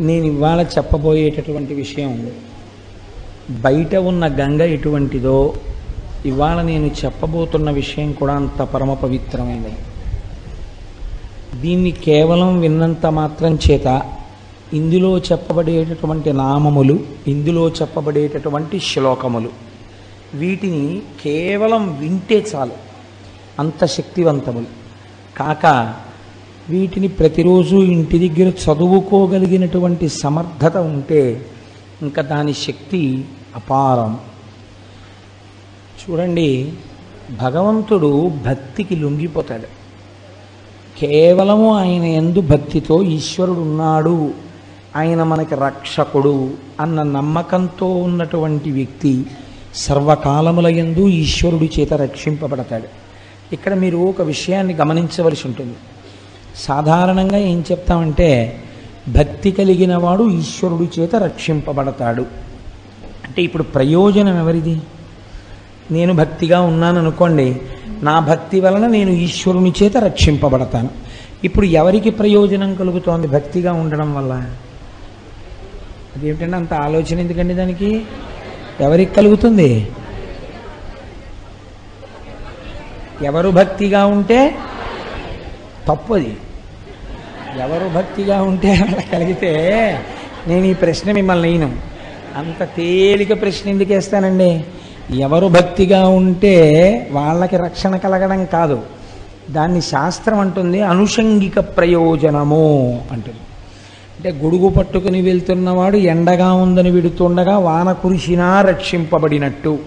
నేను ఇవాళ చెప్పబోయేటటువంటి విషయం బయట ఉన్న గంగ ఎటువంటిదో ఇవాళ నేను చెప్పబోతున్న విషయం కూడా అంత పరమ పవిత్రమైనది. దీన్ని కేవలం విన్నంత మాత్రం చేత ఇందులో చెప్పబడేటటువంటి నామములు ఇందులో చెప్పబడేటటువంటి శ్లోకములు వీటిని కేవలం వింటే చాలు. అంత శక్తివంతములు. కాక వీటిని ప్రతిరోజు ఇంటి దగ్గర చదువుకోగలిగినటువంటి సమర్థత ఉంటే ఇంకా దాని శక్తి అపారం. చూడండి భగవంతుడు భక్తికి లొంగిపోతాడు. కేవలము ఆయన ఎందు భక్తితో ఈశ్వరుడు ఉన్నాడు ఆయన మనకి రక్షకుడు అన్న నమ్మకంతో ఉన్నటువంటి వ్యక్తి సర్వకాలముల యందు ఈశ్వరుడి చేత రక్షింపబడతాడు. ఇక్కడ మీరు ఒక విషయాన్ని గమనించవలసి ఉంటుంది. సాధారణంగా ఏం చెప్తామంటే భక్తి కలిగిన వాడు ఈశ్వరుడి చేత రక్షింపబడతాడు. అంటే ఇప్పుడు ప్రయోజనం ఎవరిది? నేను భక్తిగా ఉన్నాను అనుకోండి నా భక్తి వలన నేను ఈశ్వరుని చేత రక్షింపబడతాను. ఇప్పుడు ఎవరికి ప్రయోజనం కలుగుతోంది భక్తిగా ఉండడం వల్ల? అదేమిటంటే అంత ఆలోచన ఎందుకండి దానికి? ఎవరికి కలుగుతుంది? ఎవరు భక్తిగా ఉంటే తప్పది. ఎవరు భక్తిగా ఉంటే అలా కలిగితే నేను ఈ ప్రశ్న మిమ్మల్ని నేను అంత తేలిక ప్రశ్న ఎందుకు వేస్తానండి? ఎవరు భక్తిగా ఉంటే వాళ్ళకి రక్షణ కలగడం కాదు. దాన్ని శాస్త్రం అంటుంది అనుషంగిక ప్రయోజనము అంటుంది. అంటే గొడుగు పట్టుకుని వెళ్తున్నవాడు ఎండగా ఉందని విడుతుండగా వాన కురిసినా రక్షింపబడినట్టు.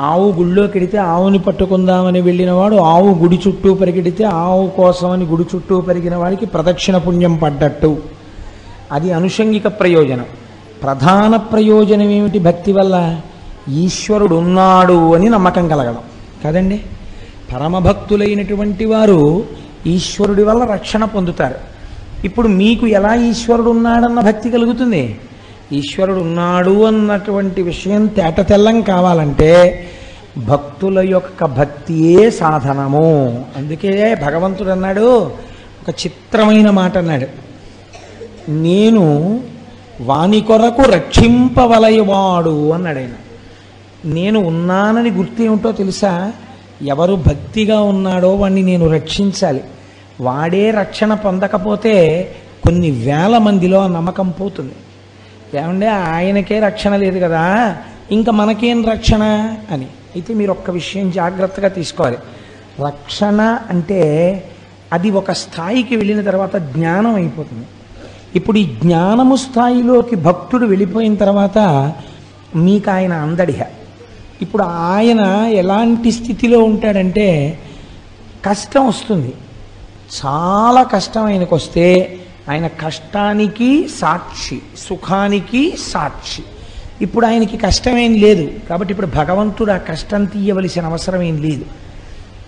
ఆవు గుళ్ళో ఆవుని పట్టుకుందామని వెళ్ళినవాడు ఆవు గుడి చుట్టూ పరిగెడితే ఆవు కోసమని గుడి చుట్టూ పెరిగిన వాడికి ప్రదక్షిణ పుణ్యం పడ్డట్టు. అది అనుషంగిక ప్రయోజనం. ప్రధాన ప్రయోజనం ఏమిటి భక్తి వల్ల? ఈశ్వరుడు ఉన్నాడు అని నమ్మకం కలగడం. కదండి? పరమభక్తులైనటువంటి వారు ఈశ్వరుడి వల్ల రక్షణ పొందుతారు. ఇప్పుడు మీకు ఎలా ఈశ్వరుడు ఉన్నాడన్న భక్తి కలుగుతుంది? ఈశ్వరుడు ఉన్నాడు అన్నటువంటి విషయం తేట తెల్లం కావాలంటే భక్తుల యొక్క భక్తియే సాధనము. అందుకే భగవంతుడు అన్నాడు ఒక చిత్రమైన మాట అన్నాడు. నేను వాని కొరకు రక్షింపవలయవాడు అన్నాడు ఆయన. నేను ఉన్నానని గుర్తు ఏమిటో తెలుసా? ఎవరు భక్తిగా ఉన్నాడో వాణ్ణి నేను రక్షించాలి. వాడే రక్షణ పొందకపోతే కొన్ని వేల మందిలో ఆ నమ్మకం పోతుంది. ఏమంటే ఆయనకే రక్షణ లేదు కదా? ఇంకా మనకేం రక్షణ అని. అయితే మీరు ఒక్క విషయం జాగ్రత్తగా తీసుకోవాలి. రక్షణ అంటే అది ఒక స్థాయికి వెళ్ళిన తర్వాత జ్ఞానం అయిపోతుంది. ఇప్పుడు ఈ జ్ఞానము స్థాయిలోకి భక్తుడు వెళ్ళిపోయిన తర్వాత మీకు ఆయన అందడిహ. ఇప్పుడు ఆయన ఎలాంటి స్థితిలో ఉంటాడంటే కష్టం వస్తుంది. చాలా కష్టం ఆయనకు వస్తే ఆయన కష్టానికి సాక్షి సుఖానికి సాక్షి. ఇప్పుడు ఆయనకి కష్టమేం లేదు. కాబట్టి ఇప్పుడు భగవంతుడు ఆ కష్టం తీయవలసిన అవసరం ఏం లేదు.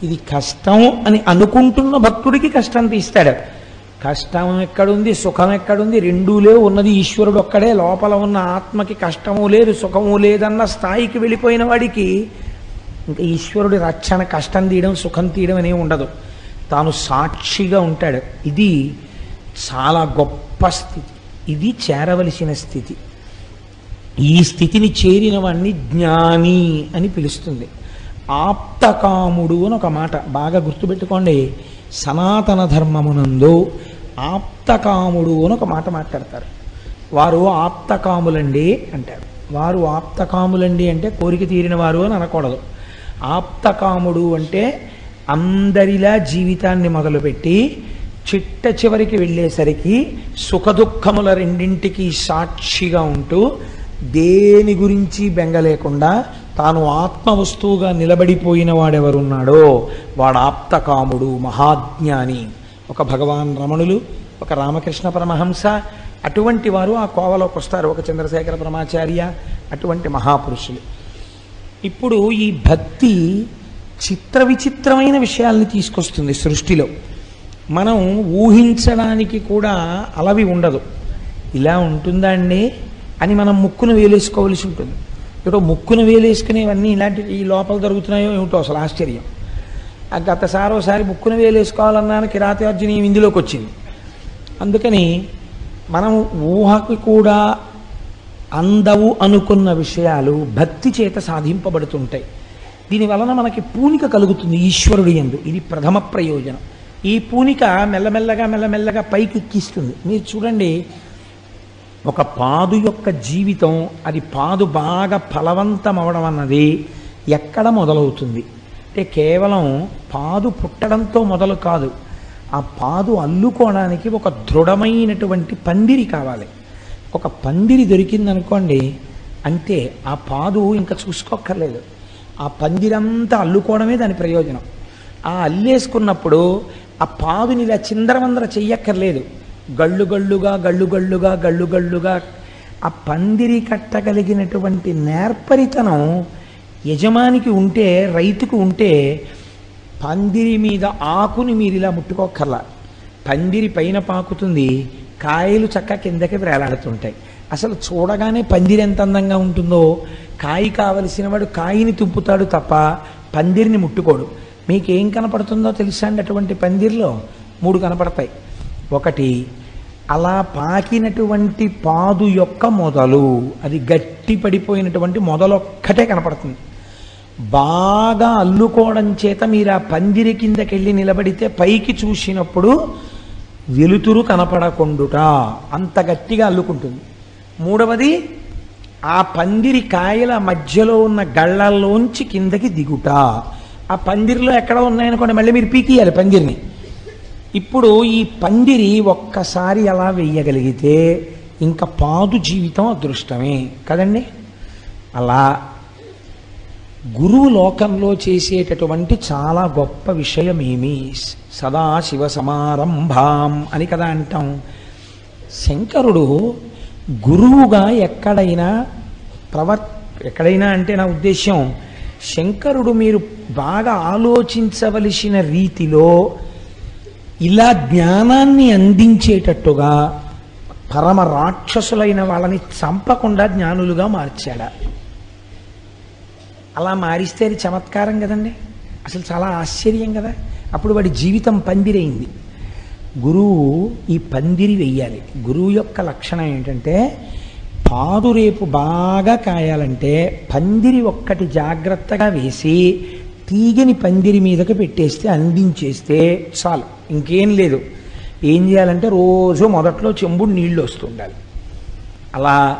ఇది కష్టం అని అనుకుంటున్న భక్తుడికి కష్టం తీస్తాడు. కష్టం ఎక్కడుంది? సుఖం ఎక్కడుంది? రెండూ లేవు. ఉన్నది ఈశ్వరుడు ఒక్కడే. లోపల ఉన్న ఆత్మకి కష్టము లేదు సుఖము లేదన్న స్థాయికి వెళ్ళిపోయిన వాడికి ఇంకా ఈశ్వరుడి రక్షణ కష్టం తీయడం సుఖం తీయడం అనేవి ఉండదు. తాను సాక్షిగా ఉంటాడు. ఇది చాలా గొప్ప స్థితి. ఇది చేరవలసిన స్థితి. ఈ స్థితిని చేరిన వాడిని జ్ఞాని అని పిలుస్తుంది. ఆప్తకాముడు అని ఒక మాట బాగా గుర్తుపెట్టుకోండి. సనాతన ధర్మమునందు ఆప్తకాముడు అని ఒక మాట మాట్లాడతారు. వారు ఆప్తకాములండి అంటారు. వారు ఆప్తకాములండి అంటే కోరిక తీరిన వారు అని అనకూడదు. ఆప్తకాముడు అంటే అందరిలా జీవితాన్ని మొదలుపెట్టి చిట్ట చివరికి వెళ్ళేసరికి సుఖదుఖముల రెండింటికి సాక్షిగా ఉంటూ దేని గురించి బెంగ లేకుండా తాను ఆత్మవస్తువుగా నిలబడిపోయిన వాడెవరున్నాడో వాడు ఆప్తకాముడు మహాజ్ఞాని. ఒక భగవాన్ రమణులు ఒక రామకృష్ణ పరమహంస అటువంటి వారు ఆ కోవలోకి వస్తారు. ఒక చంద్రశేఖర పరమాచార్య అటువంటి మహాపురుషులు. ఇప్పుడు ఈ భక్తి చిత్ర విచిత్రమైన విషయాల్ని తీసుకొస్తుంది సృష్టిలో. మనం ఊహించడానికి కూడా అలవి ఉండదు. ఇలా ఉంటుందా అండి? అని మనం ముక్కును వేలేసుకోవలసి ఉంటుంది. ఏటో ముక్కును వేలేసుకునేవన్నీ ఇలాంటి ఈ లోపల జరుగుతున్నాయో ఏమిటో అసలు ఆశ్చర్యం. గతసారి ఒకసారి ముక్కును వేలేసుకోవాలన్నాను కిరాతార్జుని ఇందులోకి వచ్చింది. అందుకని మనం ఊహకు కూడా అందవు అనుకున్న విషయాలు భక్తి చేత సాధింపబడుతుంటాయి. దీని వలన మనకి పూనిక కలుగుతుంది ఈశ్వరుడు ఎందు. ఇది ప్రథమ ప్రయోజనం. ఈ పూనిక మెల్లమెల్లగా మెల్లమెల్లగా పైకి ఎక్కిస్తుంది. మీరు చూడండి ఒక పాదు యొక్క జీవితం అది పాదు బాగా ఫలవంతం అవడం అన్నది ఎక్కడ మొదలవుతుంది? అంటే కేవలం పాదు పుట్టడంతో మొదలు కాదు. ఆ పాదు అల్లుకోవడానికి ఒక దృఢమైనటువంటి పందిరి కావాలి. ఒక పందిరి దొరికిందనుకోండి అంటే ఆ పాదు ఇంకా చూసుకోక్కర్లేదు. ఆ పందిరంతా అల్లుకోవడమే దాని ప్రయోజనం. ఆ అల్లేసుకున్నప్పుడు ఆ పాదుని ఇలా చిందరవందర చెయ్యక్కర్లేదు. గళ్ళు గళ్ళుగా గళ్ళు గళ్ళుగా గళ్ళు గళ్ళుగా ఆ పందిరి కట్టగలిగినటువంటి నేర్పరితనం యజమానికి ఉంటే రైతుకు ఉంటే పందిరి మీద ఆకుని మీరు ఇలా ముట్టుకోకర్లా పందిరి పైన పాకుతుంది కాయలు చక్క కిందకి వేలాడుతుంటాయి. అసలు చూడగానే పందిరి ఎంత అందంగా ఉంటుందో కాయి కావలసిన వాడు కాయిని తుంపుతాడు తప్ప పందిరిని ముట్టుకోడు. మీకేం కనపడుతుందో తెలుసా అండి అటువంటి పందిర్లో? మూడు కనపడతాయి. ఒకటి అలా పాకినటువంటి పాదు యొక్క మొదలు అది గట్టి పడిపోయినటువంటి మొదలొక్కటే కనపడుతుంది. బాగా అల్లుకోవడం చేత మీరు ఆ పందిరి కిందకెళ్ళి నిలబడితే పైకి చూసినప్పుడు వెలుతురు కనపడకుండుట అంత గట్టిగా అల్లుకుంటుంది. మూడవది ఆ పందిరి కాయల మధ్యలో ఉన్న గళ్ళల్లోంచి కిందకి దిగుట. ఆ పందిరిలో ఎక్కడ ఉన్నాయనుకోండి మళ్ళీ మీరు పీకియాలి పందిరిని. ఇప్పుడు ఈ పందిరి ఒక్కసారి అలా వెయ్యగలిగితే ఇంకా పాదు జీవితం అదృష్టమే కదండి? అలా గురువు లోకంలో చేసేటటువంటి చాలా గొప్ప విషయం ఏమి సదాశివ సమారంభాం అని కదా అంటాం. శంకరుడు గురువుగా ఎక్కడైనా ప్రవర్ ఎక్కడైనా అంటే నా ఉద్దేశం శంకరుడు మీరు బాగా ఆలోచించవలసిన రీతిలో ఇలా జ్ఞానాన్ని అందించేటట్టుగా పరమ రాక్షసులైన వాళ్ళని చంపకుండా జ్ఞానులుగా మార్చాడా? అలా మారిస్తే అది చమత్కారం కదండి. అసలు చాలా ఆశ్చర్యం కదా. అప్పుడు వాడి జీవితం పందిరైంది. గురువు ఈ పందిరి వెయ్యాలి. గురువు యొక్క లక్షణం ఏంటంటే పాదు రేపు బాగా కాయాలంటే పందిరి ఒక్కటి జాగ్రత్తగా వేసి తీగని పందిరి మీదకి పెట్టేస్తే అందించేస్తే చాలు. ఇంకేం లేదు. ఏం చేయాలంటే రోజు మొదట్లో చెంబుడు నీళ్ళు వస్తుండాలి. అలా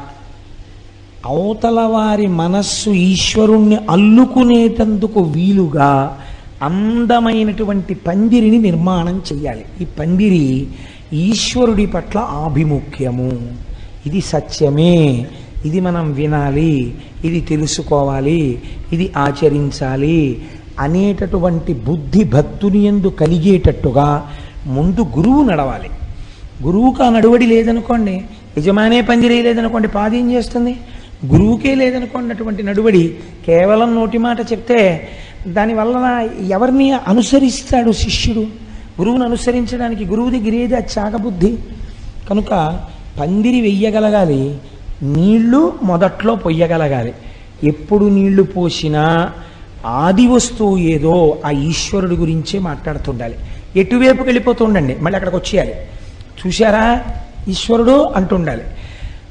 అవతల వారి మనస్సు ఈశ్వరుణ్ణి అల్లుకునేటందుకు వీలుగా అందమైనటువంటి పందిరిని నిర్మాణం చేయాలి ఈ పందిరి ఈశ్వరుడి పట్ల ఆభిముఖ్యము. ఇది సత్యమే ఇది మనం వినాలి ఇది తెలుసుకోవాలి ఇది ఆచరించాలి అనేటటువంటి బుద్ధి భక్తుని ఎందు కలిగేటట్టుగా ముందు గురువు నడవాలి. గురువుకు ఆ నడువడి లేదనుకోండి యజమానే పందిరే పాదేం చేస్తుంది? గురువుకే లేదనుకోండి అటువంటి నడువడి కేవలం నోటి మాట చెప్తే దానివల్ల ఎవరిని అనుసరిస్తాడు శిష్యుడు? గురువుని అనుసరించడానికి గురువు దగ్గర ఏది ఆ చాగబుద్ధి? కనుక పందిరి వెయ్యగలగాలి నీళ్ళు మొదట్లో పొయ్యగలగాలి. ఎప్పుడు నీళ్ళు పోసినా ఆది వస్తువు ఏదో ఆ ఈశ్వరుడి గురించే మాట్లాడుతుండాలి. ఎటువైపుకి వెళ్ళిపోతూ ఉండండి మళ్ళీ అక్కడికి వచ్చేయాలి. చూశారా? ఈశ్వరుడు అంటుండాలి.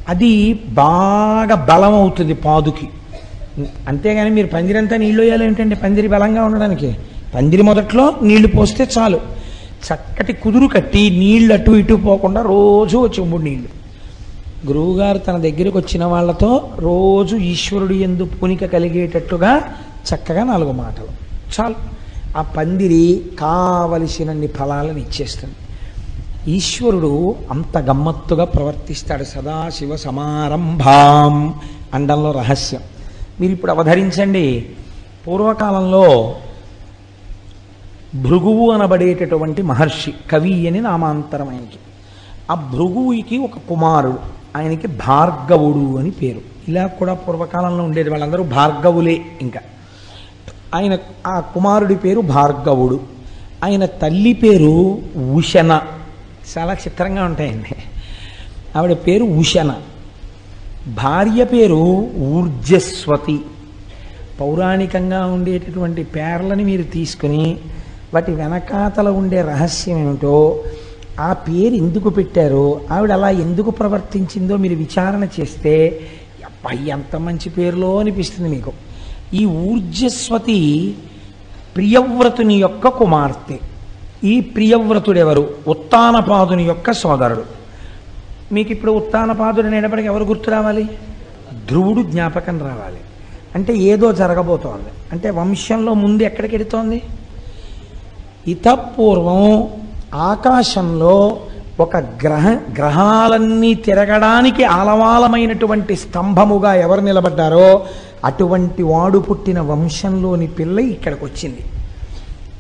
అది బాగా బలం అవుతుంది పాదుకి. అంతేగాని మీరు పందిరంతా నీళ్ళు వేయాలి ఏంటంటే పందిరి బలంగా ఉండడానికి. పందిరి మొదట్లో నీళ్ళు పోస్తే చాలు. చక్కటి కుదురు కట్టి నీళ్ళు అటు ఇటు పోకుండా రోజు చెంబుడు నీళ్ళు గురువుగారు తన దగ్గరికి వచ్చిన వాళ్ళతో రోజు ఈశ్వరుడు ఎందు పూనిక కలిగేటట్టుగా చక్కగా నాలుగు మాటలు. చాలు. ఆ పందిరి కావలసినన్ని ఫలాలను ఇచ్చేస్తుంది. ఈశ్వరుడు అంత గమ్మత్తుగా ప్రవర్తిస్తాడు. సదాశివ సమారంభాం అండంలో రహస్యం. మీరు ఇప్పుడు అవధరించండి. పూర్వకాలంలో భృగువు అనబడేటటువంటి మహర్షి కవి అని నామాంతరం ఆయనకి ఆ భృగువుకి ఒక కుమారుడు. ఆయనకి భార్గవుడు అని పేరు. ఇలా కూడా పూర్వకాలంలో ఉండేది వాళ్ళందరూ భార్గవులే ఇంకా. ఆయన ఆ కుమారుడి పేరు భార్గవుడు. ఆయన తల్లి పేరు ఉషణ. చాలా చిత్రంగా ఉంటాయండి. ఆవిడ పేరు ఉషణ. భార్య పేరు ఊర్జస్వతి. పౌరాణికంగా ఉండేటటువంటి పేర్లని మీరు తీసుకుని వాటి వెనకాతల ఉండే రహస్యం ఏమిటో ఆ పేరు ఎందుకు పెట్టారో ఆవిడ అలా ఎందుకు ప్రవర్తించిందో మీరు విచారణ చేస్తే అబ్బాయి ఎంత మంచి పేరులో అనిపిస్తుంది మీకు. ఈ ఊర్జస్వతి ప్రియవ్రతుని యొక్క కుమార్తె. ఈ ప్రియవ్రతుడెవరు? ఉత్తానపాదుని యొక్క సోదరుడు. మీకు ఇప్పుడు ఉత్తానపాదుడు అనేటప్పటికి ఎవరు గుర్తు రావాలి? ధ్రువుడు జ్ఞాపకం రావాలి. అంటే ఏదో జరగబోతోంది. అంటే వంశంలో ముందు ఎక్కడికి ఎడుతోంది? ఇతపూర్వం ఆకాశంలో ఒక గ్రహ గ్రహాలన్నీ తిరగడానికి ఆలవాలమైనటువంటి స్తంభముగా ఎవరు నిలబడ్డారో అటువంటి వాడు పుట్టిన వంశంలోని పిల్ల ఇక్కడికి వచ్చింది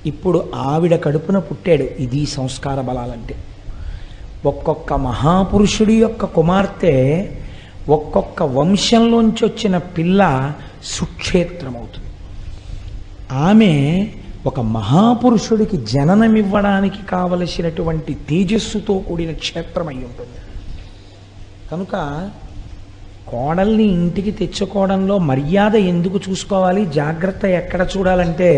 ఇప్పుడు ఆవిడ కడుపున పుట్టాడు ఇది సంస్కార బలాలంటే. ఒక్కొక్క మహాపురుషుడి యొక్క కుమార్తె ఒక్కొక్క వంశంలోంచి వచ్చిన పిల్ల సుక్షేత్రమవుతుంది. ఆమె ఒక మహాపురుషుడికి జననమివ్వడానికి కావలసినటువంటి తేజస్సుతో కూడిన క్షేత్రం అయి ఉంటుంది. కనుక కోడల్ని ఇంటికి తెచ్చుకోవడంలో మర్యాద ఎందుకు చూసుకోవాలి? జాగ్రత్త ఎక్కడ చూడాలంటే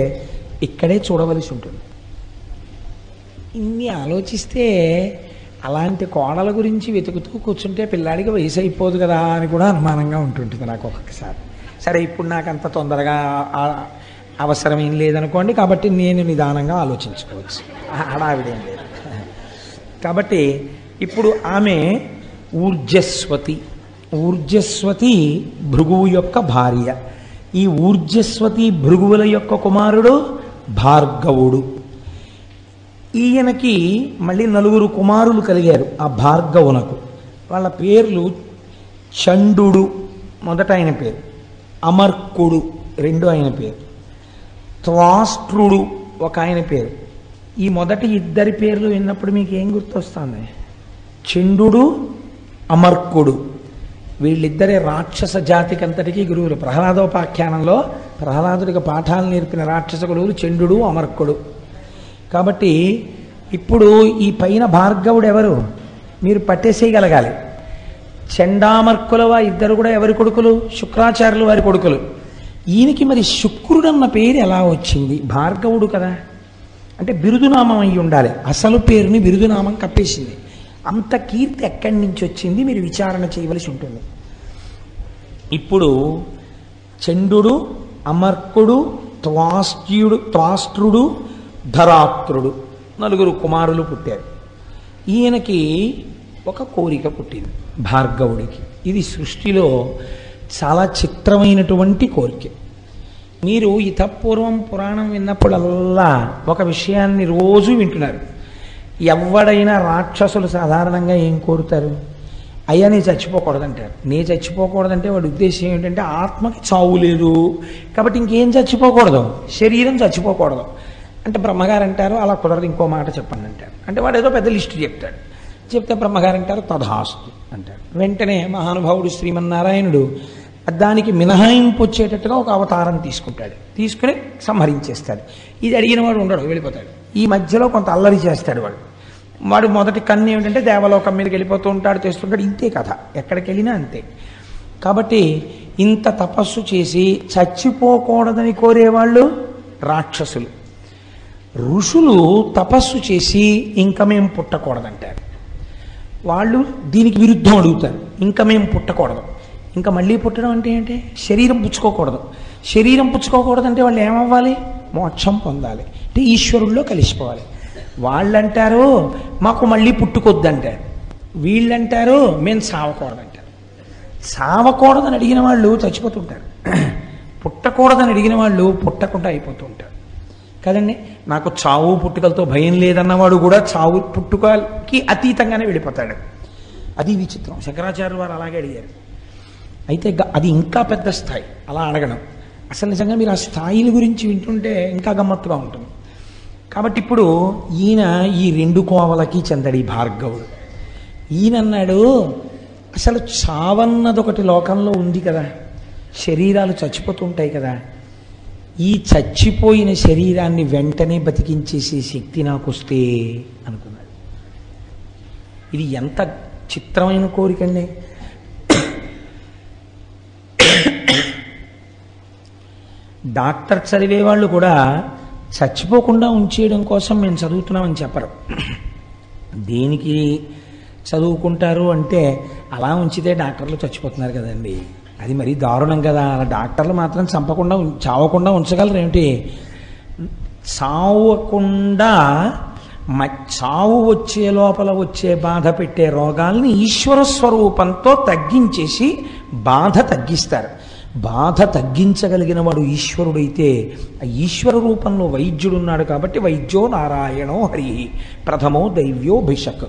ఇక్కడే చూడవలసి ఉంటుంది. ఇన్ని ఆలోచిస్తే అలాంటి కోడల గురించి వెతుకుతూ కూర్చుంటే పిల్లాడికి వయసు అయిపోదు కదా అని కూడా అనుమానంగా ఉంటుంటుంది నాకు ఒక్కొక్కసారి. సరే ఇప్పుడు నాకు అంత తొందరగా అవసరం ఏం లేదనుకోండి కాబట్టి నేను నిదానంగా ఆలోచించుకోవచ్చు. ఆ- హడావిడేం లేదు. కాబట్టి ఇప్పుడు ఆమె ఊర్జస్వతి. ఊర్జస్వతి భృగువు యొక్క భార్య. ఈ ఊర్జస్వతి భృగువుల యొక్క కుమారుడు భార్గవుడు. ఈయనకి మళ్ళీ నలుగురు కుమారులు కలిగారు ఆ భార్గవునకు. వాళ్ళ పేర్లు చండు మొదట ఆయన పేరు. అమర్కుడు రెండు ఆయన పేరు. త్వాష్ట్రుడు ఒక ఆయన పేరు. ఈ మొదటి ఇద్దరి పేర్లు విన్నప్పుడు మీకు ఏం గుర్తొస్తుంది? చండు అమర్కుడు. వీళ్ళిద్దరే రాక్షస జాతికి అంతటికీ గురువులు. ప్రహ్లాదోపాఖ్యానంలో ప్రహ్లాదుడికి పాఠాలు నేర్పిన రాక్షస గురువులు చండు అమర్కుడు. కాబట్టి ఇప్పుడు ఈ పైన భార్గవుడు ఎవరు? మీరు పట్టేసేయగలగాలి. చండామర్కుల ఇద్దరు కూడా ఎవరి కొడుకులు? శుక్రాచార్యులు వారి కొడుకులు. ఈయనకి మరి శుక్రుడు అన్న పేరు ఎలా వచ్చింది? భార్గవుడు కదా. అంటే బిరుదునామం అయి ఉండాలి. అసలు పేరుని బిరుదునామం కప్పేసింది. అంత కీర్తి ఎక్కడి నుంచి వచ్చింది? మీరు విచారణ చేయవలసి ఉంటుంది. ఇప్పుడు చండు అమర్కుడు త్వాస్ట్యుడు త్వాష్ట్రుడు ధరాత్రుడు నలుగురు కుమారులు పుట్టారు. ఈయనకి ఒక కోరిక పుట్టింది భార్గవుడికి. ఇది సృష్టిలో చాలా చిత్రమైనటువంటి కోరిక. మీరు ఇతపూర్వం పురాణం విన్నప్పుడల్లా ఒక విషయాన్ని రోజు వింటున్నారు. ఎవడైనా రాక్షసులు సాధారణంగా ఏం కోరుతారు? అయ్యా నీ చచ్చిపోకూడదంటారు. నీ చచ్చిపోకూడదంటే వాడి ఉద్దేశం ఏంటంటే ఆత్మకి చావు లేదు. కాబట్టి ఇంకేం చచ్చిపోకూడదు? శరీరం చచ్చిపోకూడదు. అంటే బ్రహ్మగారు అంటారు అలా కుదరదు ఇంకో మాట చెప్పండి అంటారు. అంటే వాడు ఏదో పెద్ద లిస్టు చెప్తాడు. చెప్తే బ్రహ్మగారు అంటారు తథాస్తు అంటారు వెంటనే మహానుభావుడు శ్రీమన్నారాయణుడు దానికి మినహాయింపు వచ్చేటట్టుగా ఒక అవతారం తీసుకుంటాడు. తీసుకుని సంహరించేస్తాడు. ఇది అడిగిన వాడు ఉండడు వెళ్ళిపోతాడు. ఈ మధ్యలో కొంత అల్లరి చేస్తాడు వాడు. వాడు మొదటి కన్ను ఏమిటంటే దేవలోకం మీదకి వెళ్ళిపోతూ ఉంటాడు చేస్తుంటాడు. ఇంతే కథ. ఎక్కడికి వెళ్ళినా అంతే. కాబట్టి ఇంత తపస్సు చేసి చచ్చిపోకూడదని కోరేవాళ్ళు రాక్షసులు. ఋషులు తపస్సు చేసి ఇంకా మేము పుట్టకూడదంటారు. వాళ్ళు దీనికి విరుద్ధం అడుగుతారు. ఇంకా మేము పుట్టకూడదు. ఇంకా మళ్ళీ పుట్టడం అంటే ఏంటి? శరీరం పుచ్చుకోకూడదు. శరీరం పుచ్చుకోకూడదంటే వాళ్ళు ఏమవ్వాలి? మోక్షం పొందాలి. అంటే ఈశ్వరుల్లో కలిసిపోవాలి. వాళ్ళంటారు మాకు మళ్ళీ పుట్టుకొద్దంటారు. వీళ్ళంటారు మేము సావకూడదంటారు. సావకూడదని అడిగిన వాళ్ళు చచ్చిపోతుంటారు. పుట్టకూడదని అడిగిన వాళ్ళు పుట్టకుండా అయిపోతుంటారు. కదండి? నాకు చావు పుట్టుకలతో భయం లేదన్నవాడు కూడా చావు పుట్టుకకి అతీతంగానే వెళ్ళిపోతాడు. అది విచిత్రం. శంకరాచార్యులు వారు అలాగే అడిగారు. అయితే గ- అది ఇంకా పెద్ద స్థాయి. అలా అడగడం. అసలు నిజంగా మీరు ఆ స్థాయిల గురించి వింటుంటే ఇంకా గమ్మత్తుగా ఉంటుంది. కాబట్టి ఇప్పుడు ఈయన ఈ రెండు కోవలకి చెందడి భార్గవుడు. ఈయనన్నాడు అసలు చావన్నది ఒకటి లోకంలో ఉంది కదా. శరీరాలు చచ్చిపోతుంటాయి కదా. ఈ చచ్చిపోయిన శరీరాన్ని వెంటనే బతికించేసే శక్తి నాకు వస్తే అనుకున్నాడు. ఇది ఎంత చిత్రమైన కోరికండి. డాక్టర్ చదివే వాళ్ళు కూడా చచ్చిపోకుండా ఉంచేయడం కోసం మేము చదువుతున్నామని చెప్పరు. దేనికి చదువుకుంటారు అంటే అలా ఉంచితే డాక్టర్లు చచ్చిపోతున్నారు కదండి. అది మరీ దారుణం కదా. అలా డాక్టర్లు మాత్రం చంపకుండా చావకుండా ఉంచగలరు ఏమిటి చావకుండా మ చావు వచ్చే లోపల వచ్చే బాధ పెట్టే రోగాల్ని ఈశ్వర స్వరూపంతో తగ్గించేసి బాధ తగ్గిస్తారు. బాధ తగ్గించగలిగిన వాడు ఈశ్వరుడైతే ఆ ఈశ్వర రూపంలో వైద్యుడున్నాడు కాబట్టి వైద్యో నారాయణో హరి ప్రథమో దైవ్యో భిషక్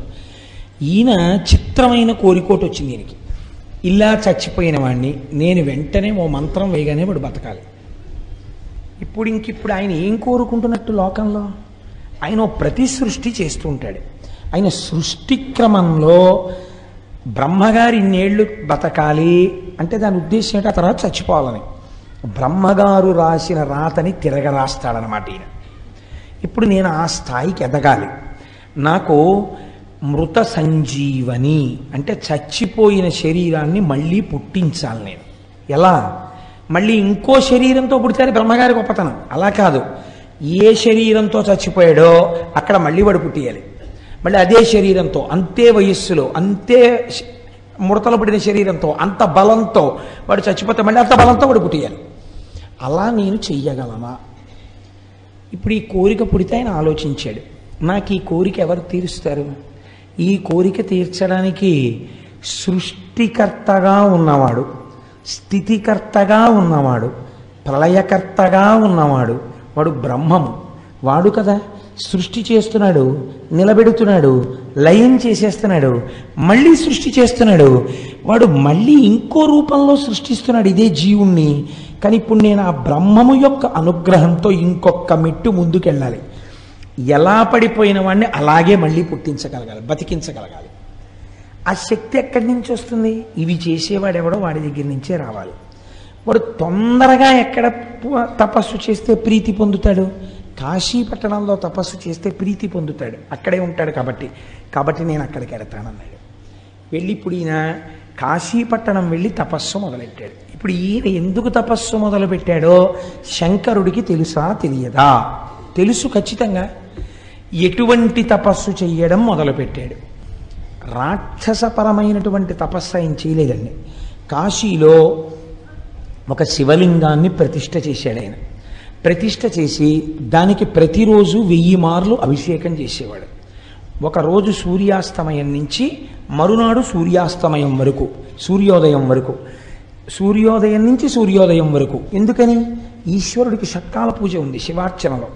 ఈయన చిత్రమైన కోరికోటి వచ్చింది ఈయనకి. ఇలా చచ్చిపోయిన వాడిని నేను వెంటనే ఓ మంత్రం వేయగానే వాడు బతకాలి. ఇప్పుడు ఇంకిప్పుడు ఆయన ఏం కోరుకుంటున్నట్టు లోకంలో? ఆయన ఓ ప్రతి సృష్టి చేస్తూ ఉంటాడు. ఆయన సృష్టి క్రమంలో బ్రహ్మగారి ఇన్నేళ్ళు బతకాలి అంటే దాని ఉద్దేశం ఏంటి? ఆ తర్వాత చచ్చిపోవాలని. బ్రహ్మగారు రాసిన రాతని తిరగరాస్తాడనమాట ఈయన. ఇప్పుడు నేను ఆ స్థాయికి ఎదగాలి. నాకు మృత సంజీవని అంటే చచ్చిపోయిన శరీరాన్ని మళ్ళీ పుట్టించాలి నేను. ఎలా? మళ్ళీ ఇంకో శరీరంతో పుడితే బ్రహ్మగారి గొప్పతనం. అలా కాదు. ఏ శరీరంతో చచ్చిపోయాడో అక్కడ మళ్ళీ వాడు పుట్టియాలి. మళ్ళీ అదే శరీరంతో అంతే వయస్సులో అంతే ముడతలు పడిన శరీరంతో అంత బలంతో వాడు చచ్చిపోతే మళ్ళీ అంత బలంతో వాడు పుట్టియాలి. అలా నేను చెయ్యగలమా ఇప్పుడు ఈ కోరిక పుడితే ఆయన ఆలోచించాడు. నాకు ఈ కోరిక ఎవరు తీరుస్తారు? ఈ కోరిక తీర్చడానికి సృష్టికర్తగా ఉన్నవాడు స్థితికర్తగా ఉన్నవాడు ప్రళయకర్తగా ఉన్నవాడు వాడు బ్రహ్మము. వాడు కదా సృష్టి చేస్తున్నాడు నిలబెడుతున్నాడు లయం చేసేస్తున్నాడు మళ్ళీ సృష్టి చేస్తున్నాడు. వాడు మళ్ళీ ఇంకో రూపంలో సృష్టిస్తున్నాడు ఇదే జీవుణ్ణి. కానీ ఇప్పుడు నేను ఆ బ్రహ్మము యొక్క అనుగ్రహంతో ఇంకొక మెట్టు ముందుకెళ్ళాలి. ఎలా పడిపోయిన వాడిని అలాగే మళ్ళీ పుట్టించగలగాలి బతికించగలగాలి. ఆ శక్తి ఎక్కడి నుంచి వస్తుంది? ఇవి చేసేవాడెవడో వాడి దగ్గర నుంచే రావాలి. వాడు తొందరగా ఎక్కడ తపస్సు చేస్తే ప్రీతి పొందుతాడు? కాశీ పట్టణంలో తపస్సు చేస్తే ప్రీతి పొందుతాడు. అక్కడే ఉంటాడు కాబట్టి. కాబట్టి నేను అక్కడికి వెడతానన్నాడు వెళ్ళి ఇప్పుడు ఈయన కాశీపట్టణం వెళ్ళి తపస్సు మొదలెట్టాడు. ఇప్పుడు ఈయన ఎందుకు తపస్సు మొదలుపెట్టాడో శంకరుడికి తెలుసా తెలియదా? తెలుసు ఖచ్చితంగా. ఎటువంటి తపస్సు చెయ్యడం మొదలుపెట్టాడు. రాక్షసపరమైనటువంటి తపస్సు ఆయన చేయలేదండి. కాశీలో ఒక శివలింగాన్ని ప్రతిష్ట చేశాడు ఆయన. ప్రతిష్ట చేసి దానికి ప్రతిరోజు వెయ్యి మార్లు అభిషేకం చేసేవాడు. ఒకరోజు సూర్యాస్తమయం నుంచి మరునాడు సూర్యాస్తమయం వరకు సూర్యోదయం వరకు. సూర్యోదయం నుంచి సూర్యోదయం వరకు. ఎందుకని? ఈశ్వరుడికి షట్కాల పూజ ఉంది శివార్చనలో.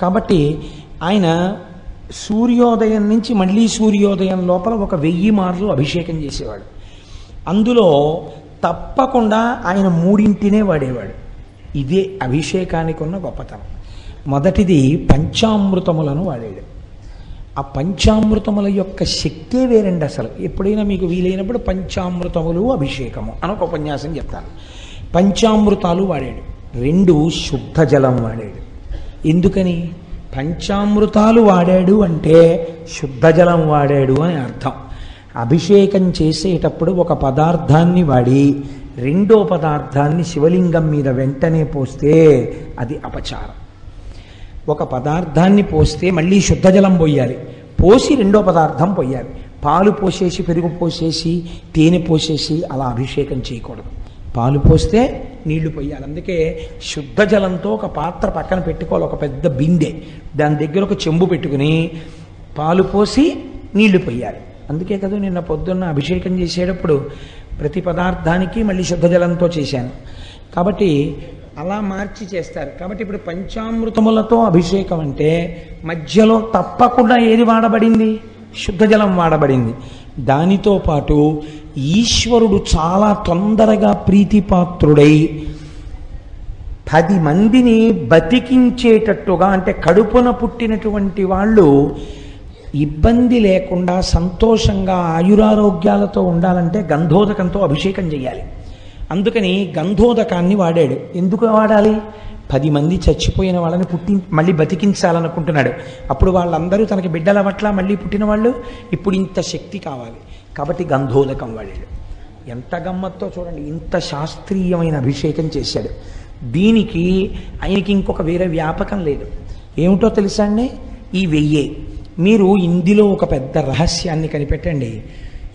కాబట్టి ఆయన సూర్యోదయం నుంచి మళ్ళీ సూర్యోదయం లోపల ఒక వెయ్యి మార్లు అభిషేకం చేసేవాడు. అందులో తప్పకుండా ఆయన మూడింటినే వాడేవాడు. ఇదే అభిషేకానికి ఉన్న గొప్పతనం. మొదటిది పంచామృతములను వాడాడు. ఆ పంచామృతముల యొక్క శక్తే వేరండి అసలు. ఎప్పుడైనా మీకు వీలైనప్పుడు పంచామృతములు అభిషేకము అని ఒక ఉపన్యాసం చెప్తాను. పంచామృతాలు వాడాడు. రెండు శుద్ధ జలం వాడాడు. ఎందుకని? పంచామృతాలు వాడాడు అంటే శుద్ధ జలం వాడాడు అని అర్థం. అభిషేకం చేసేటప్పుడు ఒక పదార్థాన్ని వాడి రెండో పదార్థాన్ని శివలింగం మీద వెంటనే పోస్తే అది అపచారం. ఒక పదార్థాన్ని పోస్తే మళ్ళీ శుద్ధ జలం పోయాలి. పోసి రెండో పదార్థం పోయాలి. పాలు పోసేసి పెరుగు పోసేసి తేనె పోసేసి అలా అభిషేకం చేయకూడదు. పాలు పోస్తే నీళ్ళు పోయాలి అందుకే శుద్ధ జలంతో ఒక పాత్ర పక్కన పెట్టుకోవాలి. ఒక పెద్ద బిందె. దాని దగ్గర ఒక చెంబు పెట్టుకుని పాలు పోసి నీళ్ళు పోయాలి అందుకే కదా నిన్న పొద్దున్న అభిషేకం చేసేటప్పుడు ప్రతి పదార్థానికి మళ్ళీ శుద్ధ జలంతో చేశాను. కాబట్టి అలా మార్చి చేస్తారు. కాబట్టి ఇప్పుడు పంచామృతములతో అభిషేకం అంటే మధ్యలో తప్పకుండా ఏది వాడబడింది? శుద్ధ జలం వాడబడింది. దానితో పాటు ఈశ్వరుడు చాలా తొందరగా ప్రీతిపాత్రుడై పది మందిని బతికించేటట్టుగా అంటే కడుపున పుట్టినటువంటి వాళ్ళు ఇబ్బంది లేకుండా సంతోషంగా ఆయురారోగ్యాలతో ఉండాలంటే గంధోదకంతో అభిషేకం చేయాలి అందుకని గంధోదకాన్ని వాడాడు. ఎందుకు వాడాలి? పది మంది చచ్చిపోయిన వాళ్ళని పుట్టి మళ్ళీ బతికించాలనుకుంటున్నాడు. అప్పుడు వాళ్ళందరూ తనకి బిడ్డల పట్ల మళ్ళీ పుట్టిన వాళ్ళు ఇప్పుడు ఇంత శక్తి కావాలి. కాబట్టి గంధోదకం వాడాడు. ఎంత గమ్మత్తో చూడండి ఇంత శాస్త్రీయమైన అభిషేకం చేశాడు. దీనికి ఆయనకి ఇంకొక వేరే వ్యాపకం లేదు. ఏమిటో తెలుసా అండి? ఈ వెయ్యే. మీరు ఇందులో ఒక పెద్ద రహస్యాన్ని కనిపెట్టండి.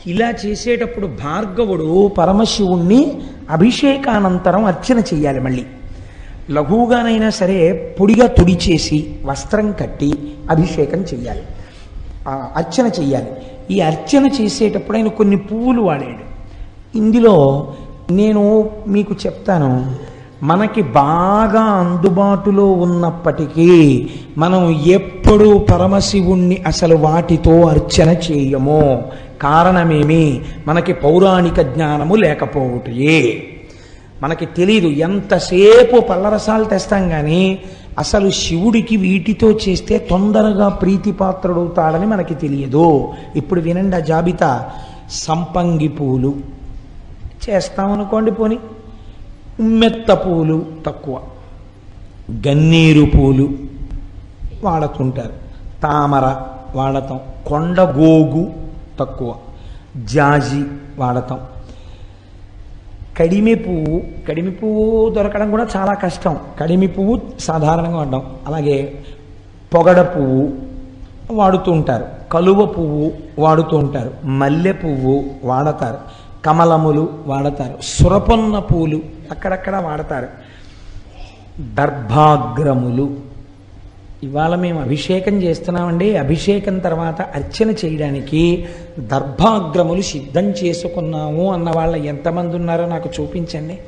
ఇలా చేసేటప్పుడు భార్గవుడు పరమశివుణ్ణి అభిషేకానంతరం అర్చన చేయాలి మళ్ళీ. లఘువుగానైనా సరే పొడిగా తుడిచేసి వస్త్రం కట్టి అభిషేకం చెయ్యాలి అర్చన చెయ్యాలి ఈ అర్చన చేసేటప్పుడు ఆయన కొన్ని పువ్వులు వాడాడు. ఇందులో నేను మీకు చెప్తాను మనకి బాగా అందుబాటులో ఉన్నప్పటికీ మనం ఎప్పుడూ పరమశివుణ్ణి అసలు వాటితో అర్చన చేయము. కారణమేమి? మనకి పౌరాణిక జ్ఞానము లేకపోవటయే. మనకి తెలియదు ఎంతసేపు పల్లరసాలు తెస్తాం కానీ అసలు శివుడికి వీటితో చేస్తే తొందరగా ప్రీతిపాత్రుడవుతాడని మనకి తెలియదు. ఇప్పుడు వినండి ఆ జాబితా. సంపంగి పూలు. చేస్తామనుకోండి పోని. మెత్త పూలు తక్కువ. గన్నీరు పూలు వాడుతుంటారు తామర వాడతాం. కొండగోగు తక్కువ. జాజి వాడతాం. కడిమి పువ్వు కడిమి పువ్వు దొరకడం కూడా చాలా కష్టం. కడిమి పువ్వు సాధారణంగా ఉండడం అలాగే పొగడ పువ్వు వాడుతూ ఉంటారు. కలువ పువ్వు వాడుతూ ఉంటారు. మల్లె పువ్వు వాడతారు. కమలములు వాడతారు. సురపొన్న పూలు అక్కడక్కడ వాడతారు. దర్భాగ్రములు ఇవాళ మేము అభిషేకం చేస్తున్నామండి. అభిషేకం తర్వాత అర్చన చేయడానికి దర్భాగ్రములు సిద్ధం చేసుకున్నాము అన్న వాళ్ళ ఎంతమంది ఉన్నారో నాకు చూపించండి.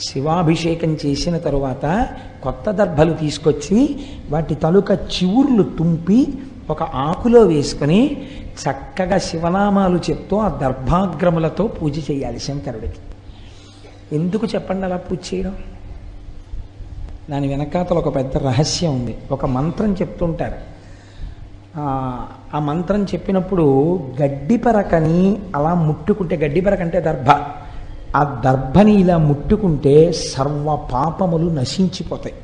శివాభిషేకం చేసిన తరువాత కొత్త దర్భలు తీసుకొచ్చి వాటి తలుక చివుర్లు తుంపి ఒక ఆకులో వేసుకుని చక్కగా శివనామాలు చెప్తూ ఆ దర్భాగ్రములతో పూజ చేయాలి శంకరుడికి. ఎందుకు చెప్పండి అలా పూజ చేయడం? దాని వెనకాతలు ఒక పెద్ద రహస్యం ఉంది. ఒక మంత్రం చెప్తుంటారు. ఆ, మంత్రం చెప్పినప్పుడు గడ్డిపరకని అలా ముట్టుకుంటే గడ్డిపరకంటే అంటే దర్భ. ఆ దర్భని ఇలా ముట్టుకుంటే సర్వ పాపములు నశించిపోతాయి.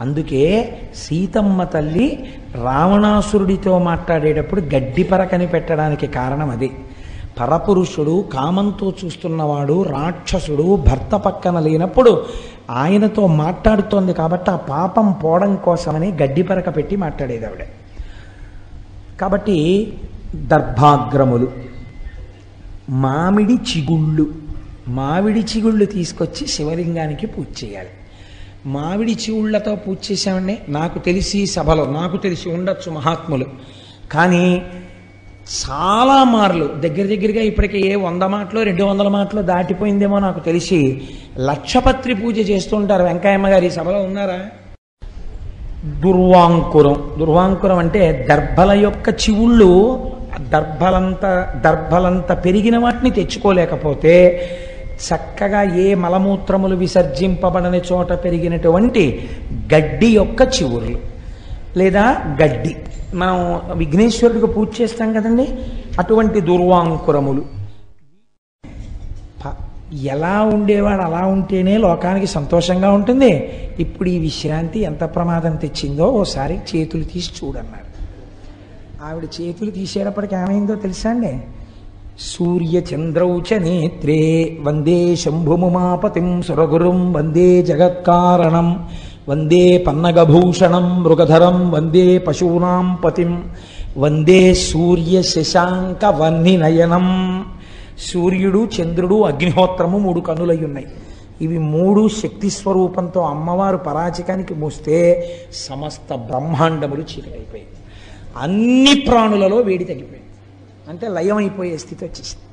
అందుకే సీతమ్మ తల్లి రావణాసురుడితో మాట్లాడేటప్పుడు గడ్డిపరకని పెట్టడానికి కారణం అది. పరపురుషుడు కామంతో చూస్తున్నవాడు రాక్షసుడు భర్త పక్కన లేనప్పుడు ఆయనతో మాట్లాడుతోంది కాబట్టి ఆ పాపం పోవడం కోసమని గడ్డి పరక పెట్టి మాట్లాడేది ఆవిడ. కాబట్టి దర్భాగ్రములు మామిడి చిగుళ్ళు మామిడి చిగుళ్ళు తీసుకొచ్చి శివలింగానికి పూజ చేయాలి. మామిడి చిగుళ్ళతో పూజ చేసామండి నాకు తెలిసి సభలో నాకు తెలిసి ఉండొచ్చు మహాత్ములు. కానీ చాలా మార్లు. దగ్గర దగ్గరగా ఇప్పటికే ఏ వంద మాటలు రెండు వందల మాటలు దాటిపోయిందేమో నాకు తెలిసి లక్షపత్రి పూజ చేస్తుంటారు వెంకయ్యమ్మ గారు. ఈ సభలో ఉన్నారా? దుర్వాంకురం. దుర్వాంకురం అంటే దర్భల యొక్క చివుళ్ళు దర్భలంత దర్భలంత పెరిగిన వాటిని తెచ్చుకోలేకపోతే చక్కగా ఏ మలమూత్రములు విసర్జింపబడని చోట పెరిగినటువంటి గడ్డి యొక్క చివుర్లు లేదా గడ్డి. మనం విఘ్నేశ్వరుడికి పూజ చేస్తాం కదండి? అటువంటి దుర్వాంకురములు. ఎలా ఉండేవాడు అలా ఉంటేనే లోకానికి సంతోషంగా ఉంటుంది. ఇప్పుడు ఈ విశ్రాంతి ఎంత ప్రమాదం తెచ్చిందో ఓసారి చేతులు తీసి చూడన్నారు. ఆవిడ చేతులు తీసేటప్పటికి ఏమైందో తెలుసా అండి? సూర్య చంద్రౌ నేత్రే వందే శంభుముమాపతిం సురగురుం వందే జగత్కారణం. వందే పన్నగభూషణం మృగధరం వందే పశూనాం పతిం వందే సూర్య శశాంక వన్ని నయనం సూర్యుడు చంద్రుడు అగ్నిహోత్రము మూడు కన్నులై ఉన్నాయి ఇవి మూడు శక్తి స్వరూపంతో అమ్మవారు పరాచికానికి మూస్తే సమస్త బ్రహ్మాండములు చీకటైపోయాయి అన్ని ప్రాణులలో వేడి తగ్గిపోయింది. అంటే లయమైపోయే స్థితి వచ్చేసింది.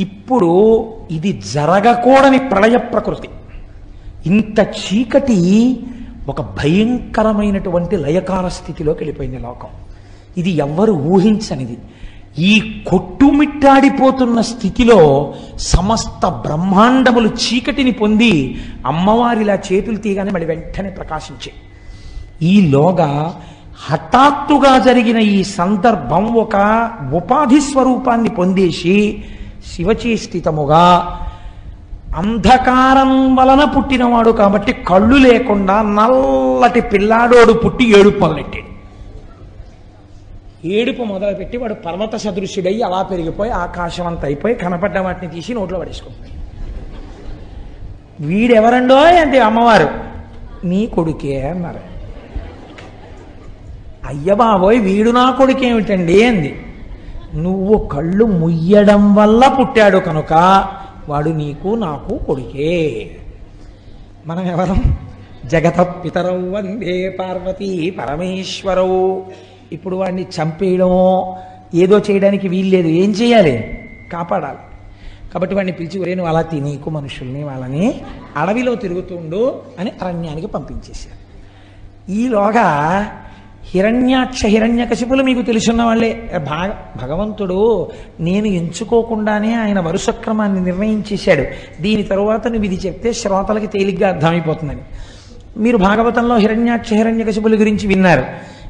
ఇప్పుడు ఇది జరగకూడని ప్రళయ ప్రకృతి. ఇంత చీకటి ఒక భయంకరమైనటువంటి లయకార స్థితిలోకి వెళ్ళిపోయింది లోకం. ఇది ఎవ్వరు ఊహించనిది. ఈ కొట్టుమిట్టాడిపోతున్న స్థితిలో సమస్త బ్రహ్మాండములు చీకటిని పొంది అమ్మవారిలా చేతులు తీయగానే మళ్ళీ వెంటనే ప్రకాశించే. ఈలోగా హఠాత్తుగా జరిగిన ఈ సందర్భం ఒక ఉపాధి స్వరూపాన్ని పొందేసి శివచేష్టితముగా అంధకారం వలన పుట్టినవాడు కాబట్టి కళ్ళు లేకుండా నల్లటి పిల్లాడోడు పుట్టి ఏడుపు మొదలెట్టాడు ఏడుపు మొదలుపెట్టి వాడు పర్వత సదృశ్యుడై అలా పెరిగిపోయి ఆకాశం అంత అయిపోయి కనపడ్డ వాటిని తీసి నోట్లో పడేసుకుంటాడు. వీడెవరండో అంటే అమ్మవారు? నీ కొడుకే అన్నారు. అయ్య బాబోయ్ వీడు నా కొడుకేమిటండి అంది. నువ్వు కళ్ళు ముయ్యడం వల్ల పుట్టాడు కనుక వాడు నీకు నాకు కొడుకే. మనం ఎవరం జగత పితరౌ వందే పార్వతీ పరమేశ్వరవు ఇప్పుడు వాడిని చంపేయడమో ఏదో చేయడానికి వీల్లేదు. ఏం చేయాలి? కాపాడాలి. కాబట్టి వాడిని పిలిచి ఒరే నువ్వు అలా తినీకు మనుషుల్ని వాళ్ళని అడవిలో తిరుగుతుండు అని అరణ్యానికి పంపించేశారు. ఈలోగా హిరణ్యాక్ష హిరణ్యకశిపులు మీకు తెలుసున్న వాళ్ళే. భాగ భగవంతుడు నేను ఎంచుకోకుండానే ఆయన వరుసక్రమాన్ని నిర్ణయించేశాడు. దీని తరువాత నువ్వు ఇది చెప్తే శ్రోతలకి తేలిగ్గా అర్థమైపోతుందని. మీరు భాగవతంలో హిరణ్యాక్ష హిరణ్యకశిపుల గురించి విన్నారు.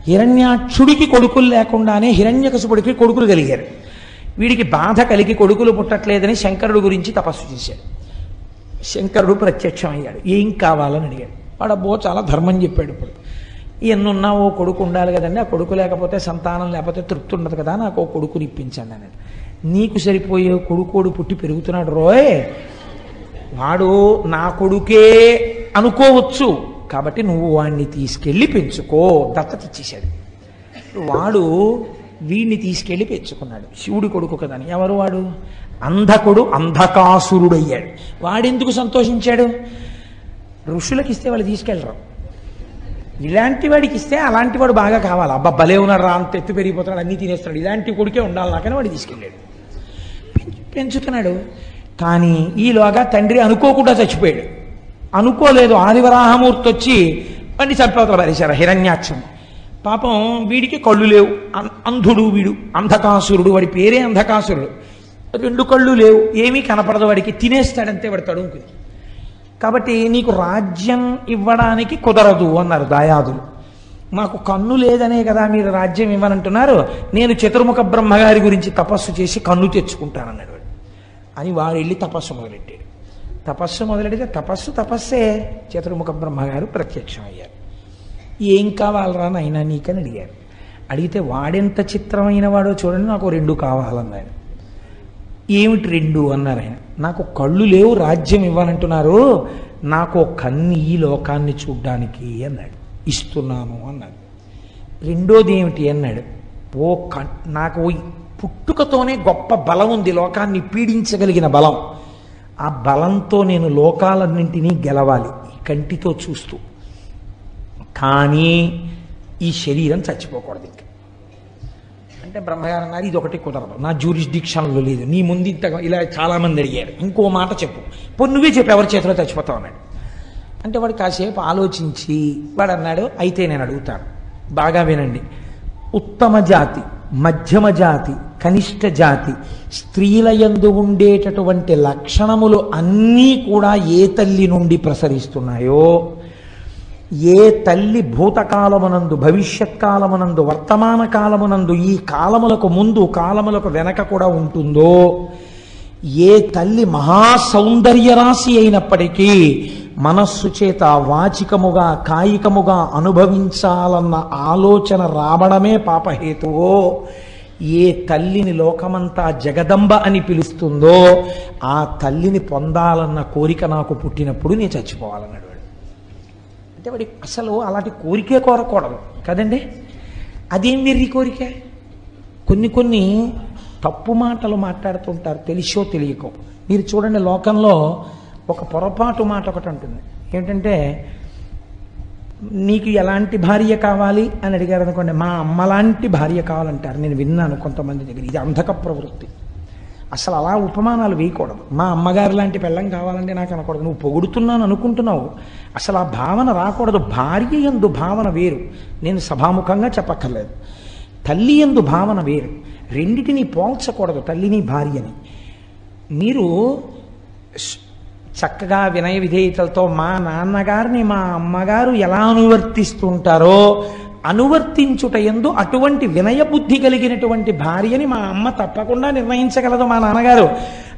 హిరణ్యాక్షుడికి కొడుకులు లేకుండానే హిరణ్యకశిపుడికి కొడుకులు కలిగారు. వీడికి బాధ కలిగి కొడుకులు పుట్టట్లేదని శంకరుడు గురించి తపస్సు చేశాడు. శంకరుడు ప్రత్యక్షం అయ్యాడు ఏం కావాలని అడిగాడు. వాడు అబ్బో చాలా ధర్మం చెప్పాడు ఇప్పుడు. ఎన్నున్నా ఓ కొడుకు ఉండాలి కదండి. ఆ కొడుకు లేకపోతే సంతానం లేకపోతే తృప్తి ఉండదు కదా. నాకు ఓ కొడుకుని ఇప్పించండి అన్నాడు నీకు సరిపోయే కొడుకోడు పుట్టి పెరుగుతున్నాడు రోయ్. వాడు నా కొడుకే అనుకోవచ్చు. కాబట్టి నువ్వు వాడిని తీసుకెళ్ళి పెంచుకో. దత్తత ఇచ్చేశాడు. వాడు వీడిని తీసుకెళ్ళి పెంచుకున్నాడు. శివుడి కొడుకు కదని. ఎవరు వాడు? అంధకుడు అంధకాసురుడు అయ్యాడు వాడెందుకు సంతోషించాడు? ఋషులకు ఇస్తే వాళ్ళు తీసుకెళ్ళరు. ఇలాంటి వాడికి ఇస్తే అలాంటి వాడు బాగా కావాలి. అబ్బా భలే ఉన్నాడు రా అంత ఎత్తు పెరిగిపోతున్నాడు అన్నీ తినేస్తున్నాడు. ఇలాంటి కొడుకే ఉండాలి నాకని వాడు తీసుకెళ్ళాడు. పెంచు- పెంచుతున్నాడు. కానీ ఈలోగా తండ్రి అనుకోకుండా చచ్చిపోయాడు. అనుకోలేదు. ఆదివరాహమూర్తి వచ్చి వాడిని చంపవతల పారేశారు. హిరణ్యాక్షం. పాపం వీడికి కళ్ళు లేవు. అం- అంధుడు వీడు. అంధకాసురుడు. వాడి పేరే అంధకాసురుడు. రెండు కళ్ళు లేవు. ఏమీ కనపడదు వాడికి. తినేస్తాడంతే వాడు తడుముకుని. కాబట్టి నీకు రాజ్యం ఇవ్వడానికి కుదరదు అన్నారు దాయాదులు. నాకు కన్ను లేదనే కదా మీరు రాజ్యం ఇవ్వనంటున్నారు. నేను చతుర్ముఖ బ్రహ్మగారి గురించి తపస్సు చేసి కన్ను తెచ్చుకుంటానన్నాడు వాడు. అని వాడు వెళ్ళి తపస్సు మొదలెట్టాడు. తపస్సు మొదలెడితే తపస్సు తపస్సే చతుర్ముఖ బ్రహ్మగారు ప్రత్యక్షం అయ్యారు ఏం కావాలరా నాయన నీకని అడిగారు. అడిగితే వాడెంత చిత్రమైన వాడో చూడండి నాకు రెండు కావాలన్నాడు. ఏమిటి రెండు అన్నారు ఆయన. నాకు కళ్ళు లేవు రాజ్యం ఇవ్వాలంటున్నారు. నాకు కన్ను ఈ లోకాన్ని చూడ్డానికి అన్నాడు. ఇస్తున్నాను అన్నాడు. రెండోది ఏమిటి అన్నాడు. ఓ క నాకు ఓ పుట్టుకతోనే గొప్ప బలం ఉంది లోకాన్ని పీడించగలిగిన బలం. ఆ బలంతో నేను లోకాలన్నింటినీ గెలవాలి ఈ కంటితో చూస్తూ. కానీ ఈ శరీరం చచ్చిపోకూడదు ఇంకా. అంటే బ్రహ్మగారు అన్నారు ఇది ఒకటి కుదరదు. నా జ్యూరిస్డిక్షన్లో లేదు. నీ ముందు ఇంత ఇలా చాలామంది అడిగారు. ఇంకో మాట చెప్పు. పో నువ్వే చెప్పు ఎవరి చేతిలో చచ్చిపోతావు అన్నాడు. అంటే వాడు కాసేపు ఆలోచించి వాడు అన్నాడు అయితే నేను అడుగుతాను. బాగా వినండి. ఉత్తమ జాతి మధ్యమ జాతి కనిష్ట జాతి స్త్రీల యందు ఉండేటటువంటి లక్షణములు అన్నీ కూడా ఏ తల్లి నుండి ప్రసరిస్తున్నాయో ఏ తల్లి భూతకాలమునందు భవిష్యత్ కాలమునందు వర్తమాన కాలమునందు ఈ కాలములకు ముందు కాలములకు వెనక కూడా ఉంటుందో ఏ తల్లి మహాసౌందర్య రాశి అయినప్పటికీ మనస్సు చేత వాచికముగా కాయికముగా అనుభవించాలన్న ఆలోచన రావడమే పాపహేతువో ఏ తల్లిని లోకమంతా జగదంబ అని పిలుస్తుందో ఆ తల్లిని పొందాలన్న కోరిక నాకు పుట్టినప్పుడు నేను చచ్చిపోవాలన్నాడు. అంటే వాడి అసలు అలాంటి కోరికే కోరకూడదు. కదండి? అదేం వెర్రి కోరిక? కొన్ని కొన్ని తప్పు మాటలు మాట్లాడుతుంటారు తెలిసో తెలియకో. మీరు చూడండి లోకంలో ఒక పొరపాటు మాట ఒకటి ఉంటుంది ఏంటంటే నీకు ఎలాంటి భార్య కావాలి? అని అడిగారు అనుకోండి మా అమ్మలాంటి భార్య కావాలంటారు. నేను విన్నాను కొంతమంది దగ్గర. ఇది అంధక ప్రవృత్తి. అసలు అలా ఉపమానాలు వేయకూడదు. మా అమ్మగారు లాంటి పెళ్ళం కావాలంటే నాకు అనకూడదు. నువ్వు పొగుడుతున్నాను అనుకుంటున్నావు. అసలు ఆ భావన రాకూడదు. భార్య ఎందు భావన వేరు. నేను సభాముఖంగా చెప్పక్కర్లేదు. తల్లి ఎందు భావన వేరు. రెండిటిని పోల్చకూడదు తల్లిని భార్యని. మీరు చక్కగా వినయ విధేయతలతో మా నాన్నగారిని మా అమ్మగారు ఎలా అనువర్తిస్తుంటారో అనువర్తించుట ఎందు అటువంటి వినయ బుద్ధి కలిగినటువంటి భార్యని మా అమ్మ తప్పకుండా నిర్ణయించగలదు మా నాన్నగారు.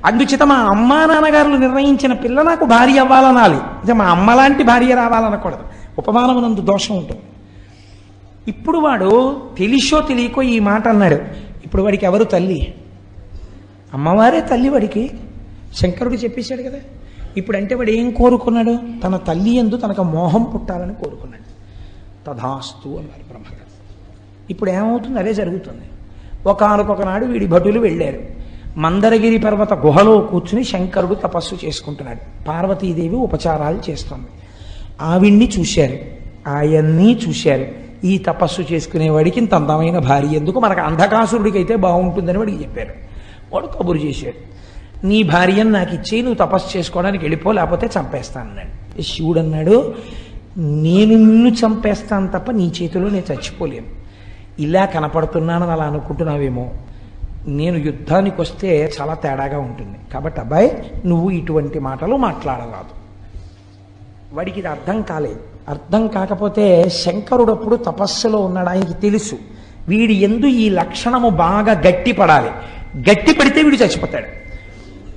అందుచేత మా అమ్మ నాన్నగారులు నిర్ణయించిన పిల్ల నాకు భార్య అవ్వాలనాలి. అంటే మా అమ్మ లాంటి భార్య రావాలనకూడదు. ఉపమానమునందు దోషం ఉంటుంది. ఇప్పుడు వాడు తెలిసో తెలియకో ఈ మాట అన్నాడు. ఇప్పుడు వాడికి ఎవరు తల్లి? అమ్మవారే తల్లి వాడికి. శంకరుడు చెప్పేశాడు కదా. ఇప్పుడు అంటే వాడు ఏం కోరుకున్నాడు? తన తల్లి ఎందు తనకు మోహం పుట్టాలని కోరుకున్నాడు. తథాస్తు అన్నారు బ్రహ్మగారు. ఇప్పుడు ఏమవుతుంది? అదే జరుగుతుంది. ఒకనకొకనాడు వీడి భటులు వెళ్ళారు. మందరగిరి పర్వత గుహలో కూర్చుని శంకరుడు తపస్సు చేసుకుంటున్నాడు. పార్వతీదేవి ఉపచారాలు చేస్తుంది. ఆవిడ్ని చూశారు. ఆయన్ని చూశారు. ఈ తపస్సు చేసుకునేవాడికి ఇంత అందమైన భార్య ఎందుకు? మనకు అంధకాసురుడికి అయితే బాగుంటుందని వాడికి చెప్పారు. వాడు కబురు చేశాడు. నీ భార్యను నాకు ఇచ్చి నువ్వు తపస్సు చేసుకోవడానికి వెళ్ళిపో లేకపోతే చంపేస్తానన్నాడు శివుడు అన్నాడు నేను నిన్ను చంపేస్తాను తప్ప నీ చేతిలో నేను చచ్చిపోలేను. ఇలా కనపడుతున్నానని అలా అనుకుంటున్నావేమో. నేను యుద్ధానికి వస్తే చాలా తేడాగా ఉంటుంది. కాబట్టి అబ్బాయి నువ్వు ఇటువంటి మాటలు మాట్లాడరాదు. వాడికి ఇది అర్థం కాలేదు. అర్థం కాకపోతే శంకరుడప్పుడు తపస్సులో ఉన్నాడు ఆయనకి తెలుసు. వీడి ఎందు ఈ లక్షణము బాగా గట్టి పడాలి గట్టి పడితే వీడు చచ్చిపోతాడు.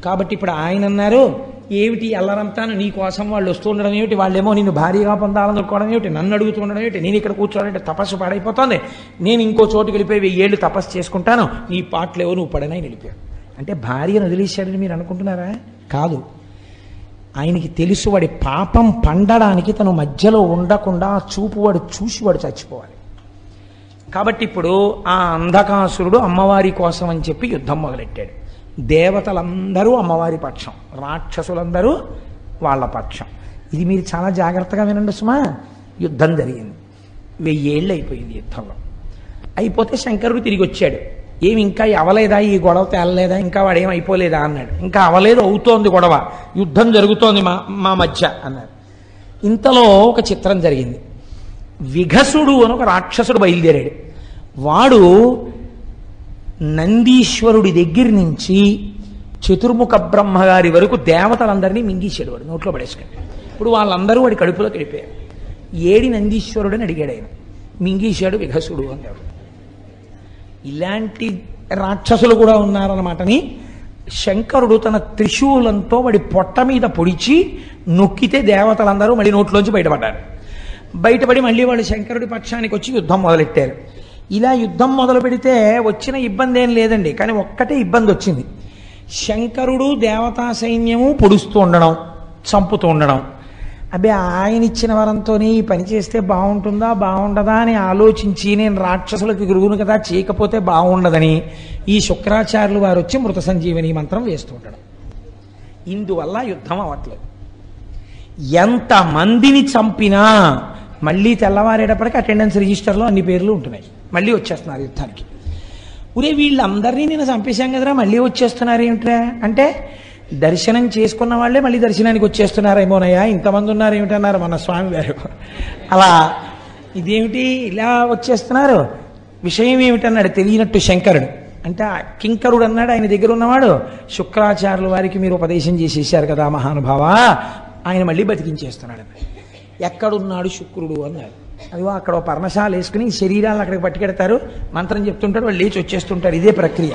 కాబట్టి ఇప్పుడు ఆయన అన్నారు ఏమిటి అల్లరంతాను నీ కోసం వాళ్ళు వస్తుండడం ఏమిటి? వాళ్ళేమో నిన్ను భారీగా పొందాలనుకోవడం ఏమిటి? నన్ను అడుగుతుండడం ఏమిటి? నేను ఇక్కడ కూర్చోవాలంటే తపస్సు పాడైపోతుంది. నేను ఇంకో చోటుకి వెళ్ళిపోయి వెయ్యేళ్ళు తపస్సు చేసుకుంటాను. నీ పాటలేవో నువ్వు పడనని నిలిపాడు అంటే భార్యను వదిలేశాడని మీరు అనుకుంటున్నారా? కాదు. ఆయనకి తెలుసు వాడి పాపం పండడానికి తను మధ్యలో ఉండకుండా చూపు వాడు చూసి వాడు చచ్చిపోవాలి. కాబట్టి ఇప్పుడు ఆ అంధకాసురుడు అమ్మవారి కోసం అని చెప్పి యుద్ధం మొదలెట్టాడు. దేవతలందరూ అమ్మవారి పక్షం రాక్షసులందరూ వాళ్ళ పక్షం. ఇది మీరు చాలా జాగ్రత్తగా వినండి సుమా. యుద్ధం జరిగింది. వెయ్యేళ్ళు అయిపోయింది యుద్ధంలో. అయిపోతే శంకరుడు తిరిగి వచ్చాడు. ఏమి ఇంకా అవలేదా? ఈ గొడవ తేలలేదా? ఇంకా వాడేం అయిపోలేదా? అన్నాడు. ఇంకా అవలేదు అవుతోంది గొడవ. యుద్ధం జరుగుతోంది మా మా మధ్య అన్నారు ఇంతలో ఒక చిత్రం జరిగింది. విఘసుడు అని ఒక రాక్షసుడు బయలుదేరాడు. వాడు నందీశ్వరుడి దగ్గర నుంచి చతుర్ముఖ బ్రహ్మగారి వరకు దేవతలందరినీ మింగేశాడు వాడు నోట్లో పడేసుకుని. ఇప్పుడు వాళ్ళందరూ వాడి కడుపులో కలిపారు ఏడి నందీశ్వరుడు అని అడిగాడు ఆయన. మింగేశాడు విఘసుడు అన్నాడు ఇలాంటి రాక్షసులు కూడా ఉన్నారన్నమాటని శంకరుడు తన త్రిశూలంతో వాడి పొట్ట మీద పొడిచి నొక్కితే దేవతలందరూ మళ్ళీ నోట్లోంచి బయటపడ్డారు. బయటపడి మళ్ళీ వాళ్ళు శంకరుడి పక్షానికి వచ్చి యుద్ధం మొదలెట్టారు. ఇలా యుద్ధం మొదలు పెడితే వచ్చిన ఇబ్బంది ఏం లేదండి కానీ ఒక్కటే ఇబ్బంది వచ్చింది. శంకరుడు దేవతా సైన్యము పొడుస్తూ ఉండడం చంపుతూ ఉండడం. అబ్బే ఆయన ఇచ్చిన వరంతోనే ఈ పని చేస్తే బాగుంటుందా బాగుండదా అని ఆలోచించి నేను రాక్షసులకు గురువును కదా చేయకపోతే బాగుండదని ఈ శుక్రాచార్యులు వారు వచ్చి మృత సంజీవని మంత్రం వేస్తూ ఉండడం. ఇందువల్ల యుద్ధం అవ్వట్లేదు. ఎంత మందిని చంపినా మళ్ళీ తెల్లవారేటప్పటికి అటెండెన్స్ రిజిస్టర్లో అన్ని పేర్లు ఉంటున్నాయి. మళ్ళీ వచ్చేస్తున్నారు యుద్ధానికి. ఉరే వీళ్ళందరినీ నేను చంపేశాం కదరా మళ్ళీ వచ్చేస్తున్నారు ఏమిట్రా? అంటే దర్శనం చేసుకున్న వాళ్ళే మళ్ళీ దర్శనానికి వచ్చేస్తున్నారేమోనయ్యా ఇంతమంది ఉన్నారు ఏమిటన్నారు మన స్వామి గారు. అలా ఇదేమిటి ఇలా వచ్చేస్తున్నారు? విషయం ఏమిటన్నాడు తెలియనట్టు శంకరుడు. అంటే ఆ కింకరుడు అన్నాడు ఆయన దగ్గర ఉన్నవాడు శుక్రాచార్యుల వారికి మీరు ఉపదేశం చేసేసారు కదా మహానుభావ ఆయన మళ్ళీ బతికించేస్తున్నాడు. ఎక్కడున్నాడు శుక్రుడు అన్నాడు. అదిగో అక్కడ పర్ణశాల వేసుకుని శరీరాలను అక్కడికి పట్టుకెడతారు. మంత్రం చెప్తుంటారు వాళ్ళు లేచి వచ్చేస్తుంటారు. ఇదే ప్రక్రియ.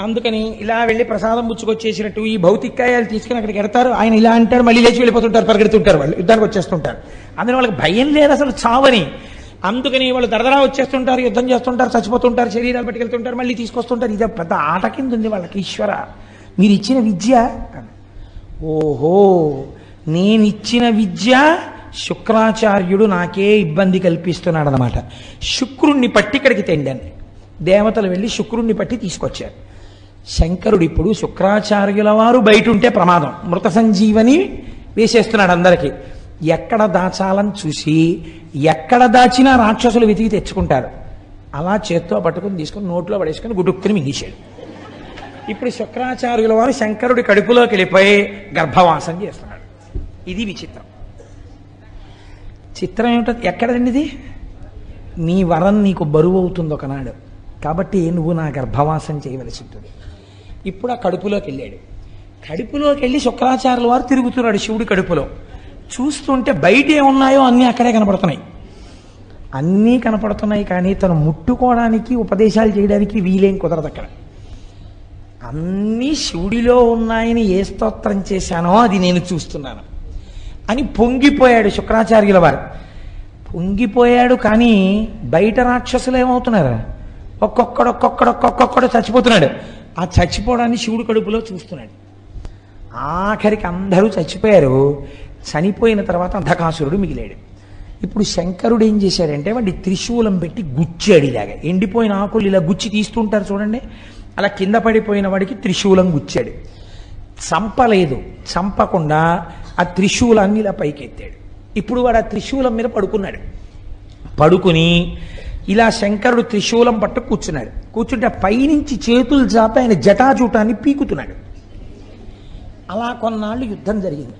అందుకని ఇలా వెళ్ళి ప్రసాదం పుచ్చుకొచ్చేసినట్టు ఈ భౌతికాయాలు తీసుకుని అక్కడికి ఎడతారు. ఆయన ఇలా అంటారు మళ్ళీ లేచి వెళ్ళిపోతుంటారు పరిగెడుతుంటారు వాళ్ళు. యుద్ధానికి వచ్చేస్తుంటారు. అందులో వాళ్ళకి భయం లేదు అసలు చావని. అందుకని వాళ్ళు దరదరా వచ్చేస్తుంటారు యుద్ధం చేస్తుంటారు చచ్చిపోతుంటారు శరీరాలు పట్టుకెళ్తుంటారు మళ్ళీ తీసుకొస్తుంటారు. ఇదే పెద్ద ఆట కింద ఉంది వాళ్ళకి ఈశ్వర. మీరు ఇచ్చిన విద్య ఓహో నేనిచ్చిన విద్య శుక్రాచార్యుడు నాకే ఇబ్బంది కల్పిస్తున్నాడు అనమాట శుక్రుణ్ణి పట్టి ఇక్కడికి తెండాను. దేవతలు వెళ్ళి శుక్రుణ్ణి పట్టి తీసుకొచ్చారు. శంకరుడు ఇప్పుడు శుక్రాచార్యుల వారు బయట ఉంటే ప్రమాదం. మృత సంజీవని వేసేస్తున్నాడు అందరికీ. ఎక్కడ దాచాలని చూసి ఎక్కడ దాచినా రాక్షసులు వెతికి తెచ్చుకుంటారు. అలా చేత్తో పట్టుకుని తీసుకుని నోట్లో పడేసుకుని గుడుక్కుని మింగేశాడు. ఇప్పుడు శుక్రాచార్యుల వారు శంకరుడి కడుపులోకి వెళ్ళిపోయి గర్భవాసం చేస్తున్నాడు. ఇది విచిత్రం. చిత్రం ఏమిటో ఎక్కడండి ఇది నీ వరం నీకు బరువు అవుతుంది ఒకనాడు. కాబట్టి నువ్వు నా గర్భవాసం చేయవలసి ఉంటుంది. ఇప్పుడు ఆ కడుపులోకి వెళ్ళాడు. కడుపులోకి వెళ్ళి శుక్రాచార్యుల వారు తిరుగుతున్నాడు శివుడి కడుపులో. చూస్తుంటే బయట ఏమున్నాయో అన్నీ అక్కడే కనపడుతున్నాయి. అన్నీ కనపడుతున్నాయి కానీ తను ముట్టుకోవడానికి ఉపదేశాలు చేయడానికి వీలేం కుదరదు అక్కడ. అన్నీ శివుడిలో ఉన్నాయని ఏ స్తోత్రం చేశానో అది నేను చూస్తున్నాను. అని పొంగిపోయాడు శుక్రాచార్యుల వారు. పొంగిపోయాడు కానీ బయట రాక్షసులు ఏమవుతున్నారు? ఒక్కొక్కడు ఒక్కొక్కడు ఒక్కొక్కడు చచ్చిపోతున్నాడు. ఆ చచ్చిపోవడాన్ని శివుడు కడుపులో చూస్తున్నాడు. ఆఖరికి అందరూ చచ్చిపోయారు. చనిపోయిన తర్వాత అంధకాసురుడు మిగిలాడు. ఇప్పుడు శంకరుడు ఏం చేశాడంటే వాడి త్రిశూలం పెట్టి గుచ్చాడు ఇలాగా. ఎండిపోయిన ఆకులు ఇలా గుచ్చి తీస్తుంటారు చూడండి. అలా కింద పడిపోయిన వాడికి త్రిశూలం గుచ్చాడు. చంపలేదు. చంపకుండా ఆ త్రిశూలాన్ని ఇలా పైకెత్తాడు. ఇప్పుడు వాడు ఆ త్రిశూలం మీద పడుకున్నాడు. పడుకుని ఇలా శంకరుడు త్రిశూలం పట్టు కూర్చున్నాడు. కూర్చుంటే పైనుంచి చేతులు చాపి ఆయన జటాజూటాన్ని పీకుతున్నాడు. అలా కొన్నాళ్ళు యుద్ధం జరిగింది.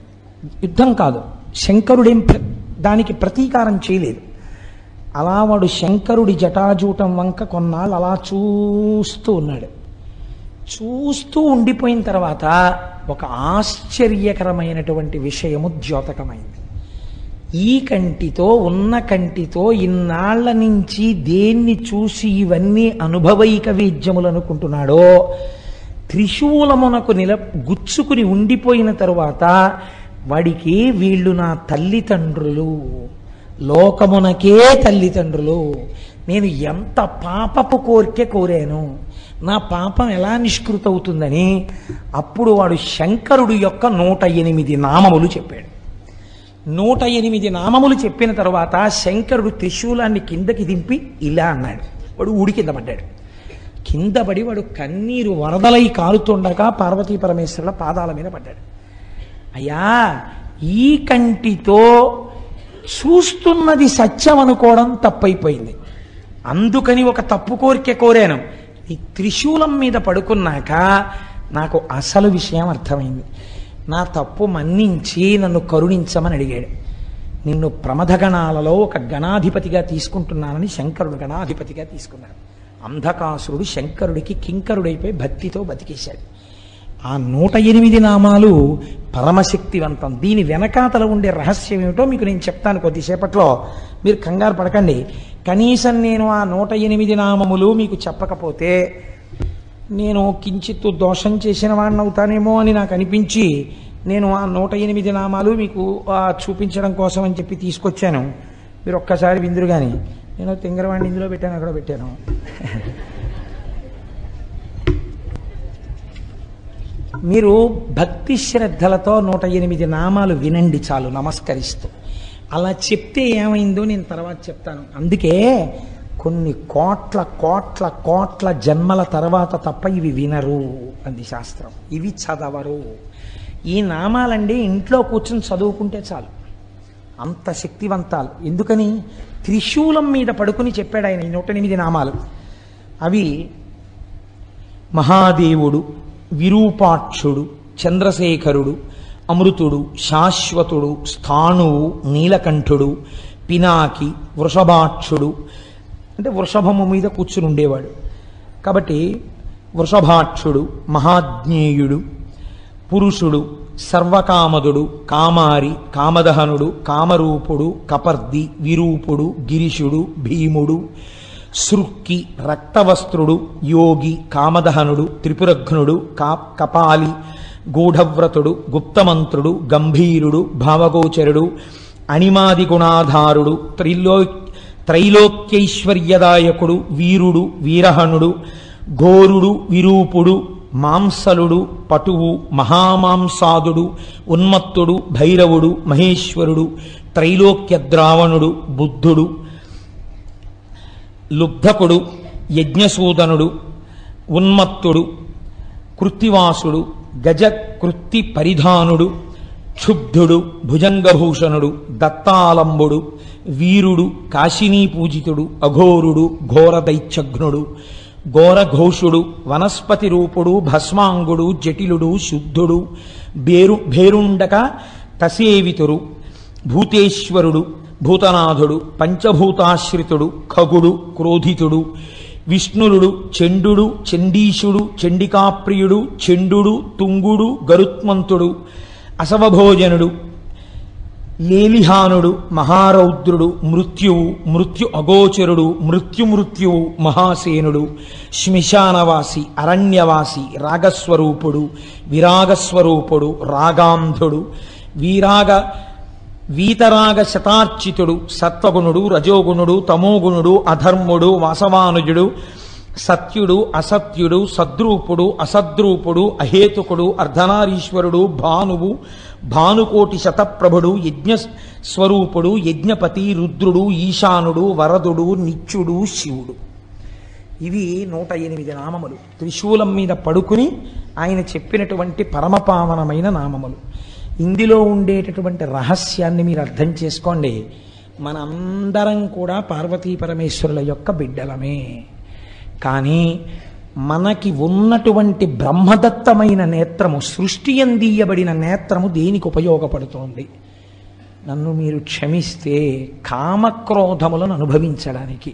యుద్ధం కాదు శంకరుడేం దానికి ప్రతీకారం చేయలేదు. అలా వాడు శంకరుడి జటాజూటం వంక కొన్నాళ్ళు అలా చూస్తూ ఉన్నాడు. చూస్తూ ఉండిపోయిన తర్వాత ఒక ఆశ్చర్యకరమైనటువంటి విషయము ద్యోతకమైంది. ఈ కంటితో ఉన్న కంటితో ఇన్నాళ్ళ నుంచి దేన్ని చూసి ఇవన్నీ అనుభవైక వేద్యములు అనుకుంటున్నాడో త్రిశూలమునకు నిల గుచ్చుకుని ఉండిపోయిన తరువాత వాడికి వీళ్ళు నా తల్లిదండ్రులు. లోకమునకే తల్లిదండ్రులు. నేను ఎంత పాపపు కోరికే కోరాను. నా పాపం ఎలా నిష్కృతవుతుందని అప్పుడు వాడు శంకరుడు యొక్క నూట ఎనిమిది నామములు చెప్పాడు. నూట ఎనిమిది నామములు చెప్పిన తర్వాత శంకరుడు త్రిశూలాన్ని కిందకి దింపి ఇలా అన్నాడు. వాడు ఊడి కింద పడ్డాడు. కింద పడి వాడు కన్నీరు వరదలై కారుతుండగా పార్వతీ పరమేశ్వరుల పాదాల మీద పడ్డాడు. అయ్యా ఈ కంటితో చూస్తున్నది సత్యం అనుకోవడం తప్పైపోయింది. అందుకని ఒక తప్పు కోరిక కోరాను. ఈ త్రిశూలం మీద పడుకున్నాక నాకు అసలు విషయం అర్థమైంది. నా తప్పు మన్నించి నన్ను కరుణించమని అడిగాడు. నిన్ను ప్రమథగణాలలో ఒక గణాధిపతిగా తీసుకుంటున్నానని శంకరుడు గణాధిపతిగా తీసుకున్నాడు. అంధకాసురుడు శంకరుడికి కింకరుడైపోయి భక్తితో బతికేశాడు. ఆ నూట ఎనిమిది నామాలు పరమశక్తివంతం. దీని వెనకాతల ఉండే రహస్యం ఏమిటో మీకు నేను చెప్తాను కొద్దిసేపట్లో. మీరు కంగారు పడకండి. కనీసం నేను ఆ నూట ఎనిమిది నామములు మీకు చెప్పకపోతే నేను కించిత్తు దోషం చేసిన వాడిని అవుతానేమో అని నాకు అనిపించి నేను ఆ నూట ఎనిమిది నామాలు మీకు చూపించడం కోసం అని చెప్పి తీసుకొచ్చాను. మీరు ఒక్కసారి విందురు కానీ నేను తింగరవాడిని ఇందులో పెట్టాను అక్కడ పెట్టాను. మీరు భక్తి శ్రద్ధలతో నూట ఎనిమిది నామాలు వినండి చాలు నమస్కరిస్తూ. అలా చెప్తే ఏమైందో నేను తర్వాత చెప్తాను. అందుకే కొన్ని కోట్ల కోట్ల కోట్ల జన్మల తర్వాత తప్ప ఇవి వినరు అంది శాస్త్రం. ఇవి చదవరు. ఈ నామాలండి ఇంట్లో కూర్చొని చదువుకుంటే చాలు. అంత శక్తివంతాలు. ఎందుకని? త్రిశూలం మీద పడుకుని చెప్పాడు ఆయన ఈ నూట ఎనిమిది నామాలు. అవి మహాదేవుడు విరూపాక్షుడు చంద్రశేఖరుడు అమృతుడు శాశ్వతుడు స్థాణువు నీలకంఠుడు పినాకి వృషభాక్షుడు. అంటే వృషభము మీద కూర్చుని ఉండేవాడు కాబట్టి వృషభాక్షుడు మహాజ్ఞేయుడు పురుషుడు సర్వకామదుడు కామారి కామదహనుడు కామరూపుడు కపర్ది విరూపుడు గిరిశుడు భీముడు సృక్కి రక్తవస్త్రుడు యోగి కామదహనుడు త్రిపురఘ్నుడు కా కపాలి గూఢవ్రతుడు గుప్తమంత్రుడు గంభీరుడు భావగోచరుడు అణిమాది గుణాధారుడు త్రిలో త్రైలోక్యైశ్వర్యదాయకుడు వీరుడు వీరహనుడు ఘోరుడు విరూపుడు మాంసలుడు పటువు మహామాంసాదుడు ఉన్మత్తుడు భైరవుడు మహేశ్వరుడు త్రైలోక్య ద్రావణుడు బుద్ధుడు లుబ్ధకుడు యజ్ఞసూదనుడు ఉన్మత్తుడు కృత్తివాసుడు గజకృత్తి పరిధానుడు క్షుబ్ధుడు భుజంగభూషణుడు దత్తాలంబుడు వీరుడు కాశినీ పూజితుడు అఘోరుడు ఘోరదైత్యఘ్నుడు ఘోరఘోషుడు వనస్పతి రూపుడు భస్మాంగుడు జటిలుడు శుద్ధుడు బేరు భేరుండక తసేవితురు భూతేశ్వరుడు భూతనాథుడు పంచభూతాశ్రితుడు ఖగుడు క్రోధితుడు విష్ణురుడు చండుడు చండీశుడు చండికాప్రియుడు చండుడు తుంగుడు గరుత్మంతుడు అసవభోజనుడు లేలిహానుడు మహారౌద్రుడు మృత్యువు మృత్యు అగోచరుడు మృత్యుమృత్యువు మహాసేనుడు శ్మశానవాసి అరణ్యవాసి రాగస్వరూపుడు విరాగస్వరూపుడు రాగాంధుడు వీరాగ వీతరాగ శతార్చితుడు సత్వగుణుడు రజోగుణుడు తమోగుణుడు అధర్ముడు వాసవానుజుడు సత్యుడు అసత్యుడు సద్రూపుడు అసద్రూపుడు అహేతుకుడు అర్ధనారీశ్వరుడు భానువు భానుకోటి శతప్రభుడు యజ్ఞ స్వరూపుడు యజ్ఞపతి రుద్రుడు ఈశానుడు వరదుడు నిత్యుడు శివుడు. ఇవి నూట ఎనిమిది నామములు. త్రిశూలం మీద పడుకుని ఆయన చెప్పినటువంటి పరమపావనమైన నామములు. ఇందులో ఉండేటటువంటి రహస్యాన్ని మీరు అర్థం చేసుకోండి. మనందరం కూడా పార్వతీ పరమేశ్వరుల యొక్క బిడ్డలమే. కానీ మనకి ఉన్నటువంటి బ్రహ్మదత్తమైన నేత్రము సృష్టి అందియబడిన నేత్రము దేనికి ఉపయోగపడుతోంది? నన్ను మీరు క్షమిస్తే కామక్రోధములను అనుభవించడానికి.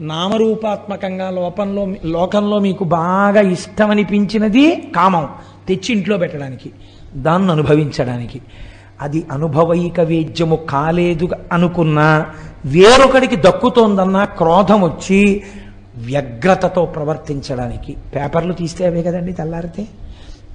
నామరూపాత్మకంగా లోపంలో లోకంలో మీకు బాగా ఇష్టమనిపించినది కామం తెచ్చి ఇంట్లో పెట్టడానికి. దాన్ని అనుభవించడానికి. అది అనుభవైక వేద్యము కాలేదు అనుకున్నా వేరొకడికి దక్కుతోందన్న క్రోధం వచ్చి వ్యగ్రతతో ప్రవర్తించడానికి. పేపర్లు తీస్తే అవే కదండి తెల్లారితే.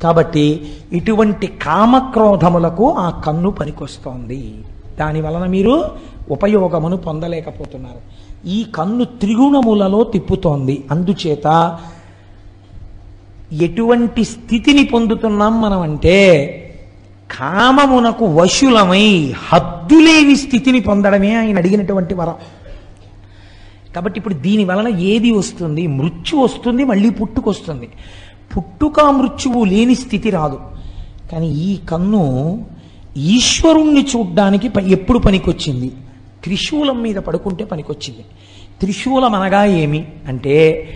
కాబట్టి ఇటువంటి కామక్రోధములకు ఆ కన్ను పనికొస్తోంది. దాని వలన మీరు ఉపయోగమును పొందలేకపోతున్నారు. ఈ కన్ను త్రిగుణములలో తిప్పుతోంది. అందుచేత ఎటువంటి స్థితిని పొందుతున్నాం మనం అంటే కామమునకు వశులమై హద్దులేని స్థితిని పొందడమే ఆయన అడిగినటువంటి వరం. కాబట్టి ఇప్పుడు దీని వలన ఏది వస్తుంది? మృత్యు వస్తుంది మళ్ళీ పుట్టుకొస్తుంది. పుట్టుక మృత్యువు లేని స్థితి రాదు. కానీ ఈ కన్ను ఈశ్వరుణ్ణి చూడ్డానికి ఎప్పుడు పనికొచ్చింది? త్రిశూలం మీద పడుకుంటే పనికొచ్చింది. త్రిశూలం అనగా ఏమి? అంటే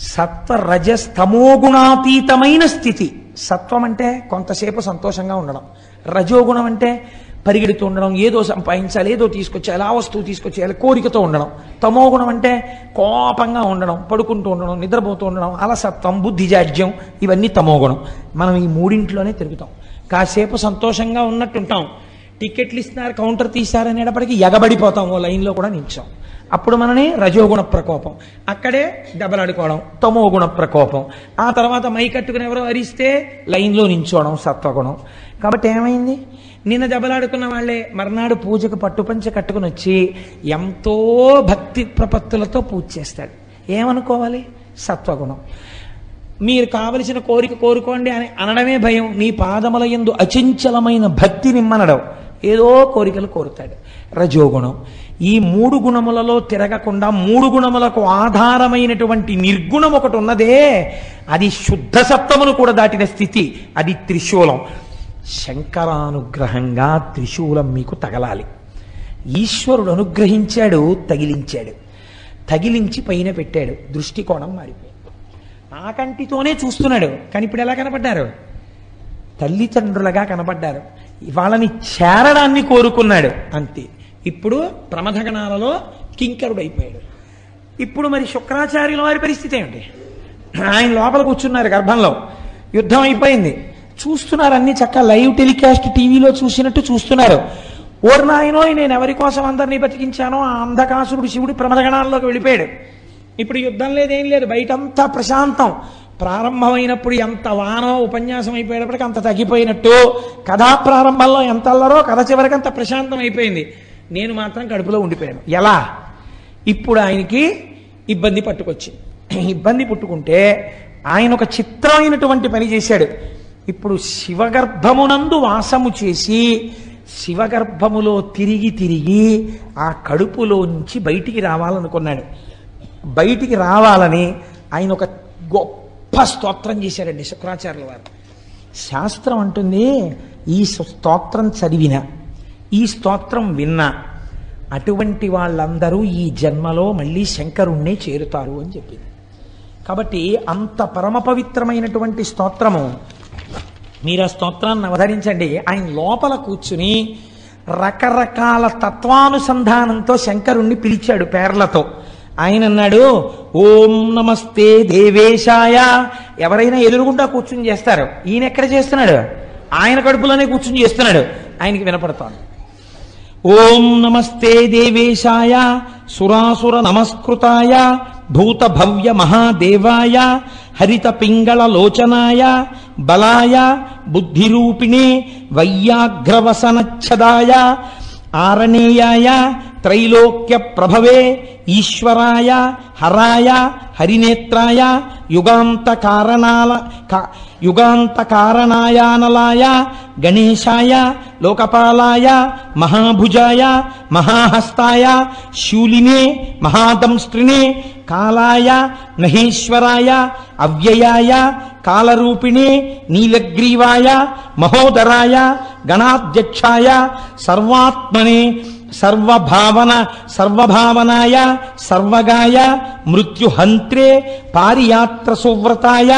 సత్వ రజస్ తమోగుణాతీతమైన స్థితి. సత్వం అంటే కొంతసేపు సంతోషంగా ఉండడం. రజోగుణం అంటే పరిగెడుతూ ఉండడం. ఏదో సంపాదించాలి ఏదో తీసుకొచ్చేయాలి ఆ వస్తువు తీసుకొచ్చేయాలి కోరికతో ఉండడం. తమోగుణం అంటే కోపంగా ఉండడం పడుకుంటూ ఉండడం నిద్రపోతూ ఉండడం అలసత్వం బుద్ధిజాడ్యం ఇవన్నీ తమోగుణం. మనం ఈ మూడింట్లోనే తిరుగుతాం. కాసేపు సంతోషంగా ఉన్నట్టుంటాం. టికెట్లు ఇస్తున్నారు కౌంటర్ తీశారనేటప్పటికీ ఎగబడిపోతాం. ఓ లైన్లో కూడా నిలిచాం. అప్పుడు మనని రజోగుణ ప్రకోపం. అక్కడే దెబ్బలాడుకోవడం తమో గుణ ప్రకోపం. ఆ తర్వాత మై కట్టుకుని ఎవరో అరిస్తే లైన్లో నించోవడం సత్వగుణం. కాబట్టి ఏమైంది? నిన్న దెబ్బలాడుకున్న వాళ్ళే మర్నాడు పూజకు పట్టుపంచ కట్టుకుని వచ్చి ఎంతో భక్తి ప్రపత్తులతో పూజ చేస్తాడు. ఏమనుకోవాలి? సత్వగుణం. మీరు కావలసిన కోరిక కోరుకోండి అని అనడమే భయం. నీ పాదముల ఎందు అచంచలమైన భక్తి నిమ్మనడం. ఏదో కోరికలు కోరుతాడు. రజోగుణం. ఈ మూడు గుణములలో తిరగకుండా మూడు గుణములకు ఆధారమైనటువంటి నిర్గుణం ఒకటి ఉన్నదే అది శుద్ధ సప్తమును కూడా దాటిన స్థితి అది త్రిశూలం. శంకరానుగ్రహంగా త్రిశూలం మీకు తగలాలి. ఈశ్వరుడు అనుగ్రహించాడు తగిలించాడు. తగిలించి పైన పెట్టాడు దృష్టికోణం మారిపోయింది. ఆ కంటితోనే చూస్తున్నాడు కానీ ఇప్పుడు ఎలా కనపడ్డారు? తల్లిదండ్రులుగా కనపడ్డారు. వాళ్ళని చేరడాన్ని కోరుకున్నాడు అంతే. ఇప్పుడు ప్రమథగణాలలో కింకరుడు అయిపోయాడు ఇప్పుడు మరి శుక్రాచార్యుల వారి పరిస్థితి ఏమిటి? ఆయన లోపల కూర్చున్నారు గర్భంలో. యుద్ధం అయిపోయింది. చూస్తున్నారు అన్ని చక్క లైవ్ టెలికాస్ట్ టీవీలో చూసినట్టు చూస్తున్నారు. ఓర్ నాయనో నేను ఎవరి కోసం అందరినీ బతికించానో ఆ అంధకాసురుడు శివుడు ప్రమదగణాల్లోకి వెళ్ళిపోయాడు. ఇప్పుడు యుద్ధం లేదేం లేదు బయటంతా ప్రశాంతం. ప్రారంభమైనప్పుడు ఎంత వానో ఉపన్యాసం అయిపోయేటప్పటికి అంత తగ్గిపోయినట్టు. కథా ప్రారంభంలో ఎంత అల్లరో కథ చివరికి అంత ప్రశాంతం అయిపోయింది నేను మాత్రం కడుపులో ఉండిపోయాను. ఎలా? ఇప్పుడు ఆయనకి ఇబ్బంది పట్టుకొచ్చింది. ఇబ్బంది పుట్టుకుంటే ఆయన ఒక చిత్రమైనటువంటి పని చేశాడు. ఇప్పుడు శివగర్భమునందు వాసము చేసి శివగర్భములో తిరిగి తిరిగి ఆ కడుపులోంచి బయటికి రావాలనుకున్నాడు. బయటికి రావాలని ఆయన ఒక గొప్ప స్తోత్రం చేశారండి శుక్రాచార్యుల వారు. శాస్త్రం అంటుంది ఈ స్తోత్రం చదివిన ఈ స్తోత్రం విన్నా అటువంటి వాళ్ళందరూ ఈ జన్మలో మళ్ళీ శంకరుణ్ణే చేరుతారు అని చెప్పింది. కాబట్టి అంత పరమ పవిత్రమైనటువంటి స్తోత్రము. మీరు ఆ స్తోత్రాన్ని అవధరించండి ఆయన లోపల కూర్చుని రకరకాల తత్వానుసంధానంతో శంకరుణ్ణి పిలిచాడు పేర్లతో. ఆయన అన్నాడు ఓం నమస్తే దేవేశాయ. ఎవరైనా ఎదురుగుండా కూర్చుని చేస్తారు. ఈయన ఎక్కడ చేస్తున్నాడు? ఆయన కడుపులోనే కూర్చుని చేస్తున్నాడు. ఆయనకి వినపడతాను ఓం నమస్తే దేవేశాయ సురాసుర నమస్కృతాయ భూత భవ్య మహాదేవాయ హరిత పింగళ లోచనాయ బలాయ బుద్ధిరూపిణే వయ్యాగ్రవసనచ్ఛదాయ ఆరణేయాయ త్రైలోక్య ప్రభవే ఈశ్వరాయ హరాయ హరినేత్రాయ యుగాంత కారణాల యుగాంతకారణాయానలాయ గణేశాయ లోకపాలాయ మహాభుజాయ మహాహస్తాయ శూలినే మహాదంస్త్రినే కాలాయ మహేశ్వరాయ అవ్యయాయ కాలరూపిణే నీలగ్రీవాయ మహోదరాయ గణాధ్యక్షాయ సర్వాత్మనే సర్వభావన సర్వభావనాయ సర్వగాయ మృత్యుహంత్రే పారియాత్ర సువ్రతాయ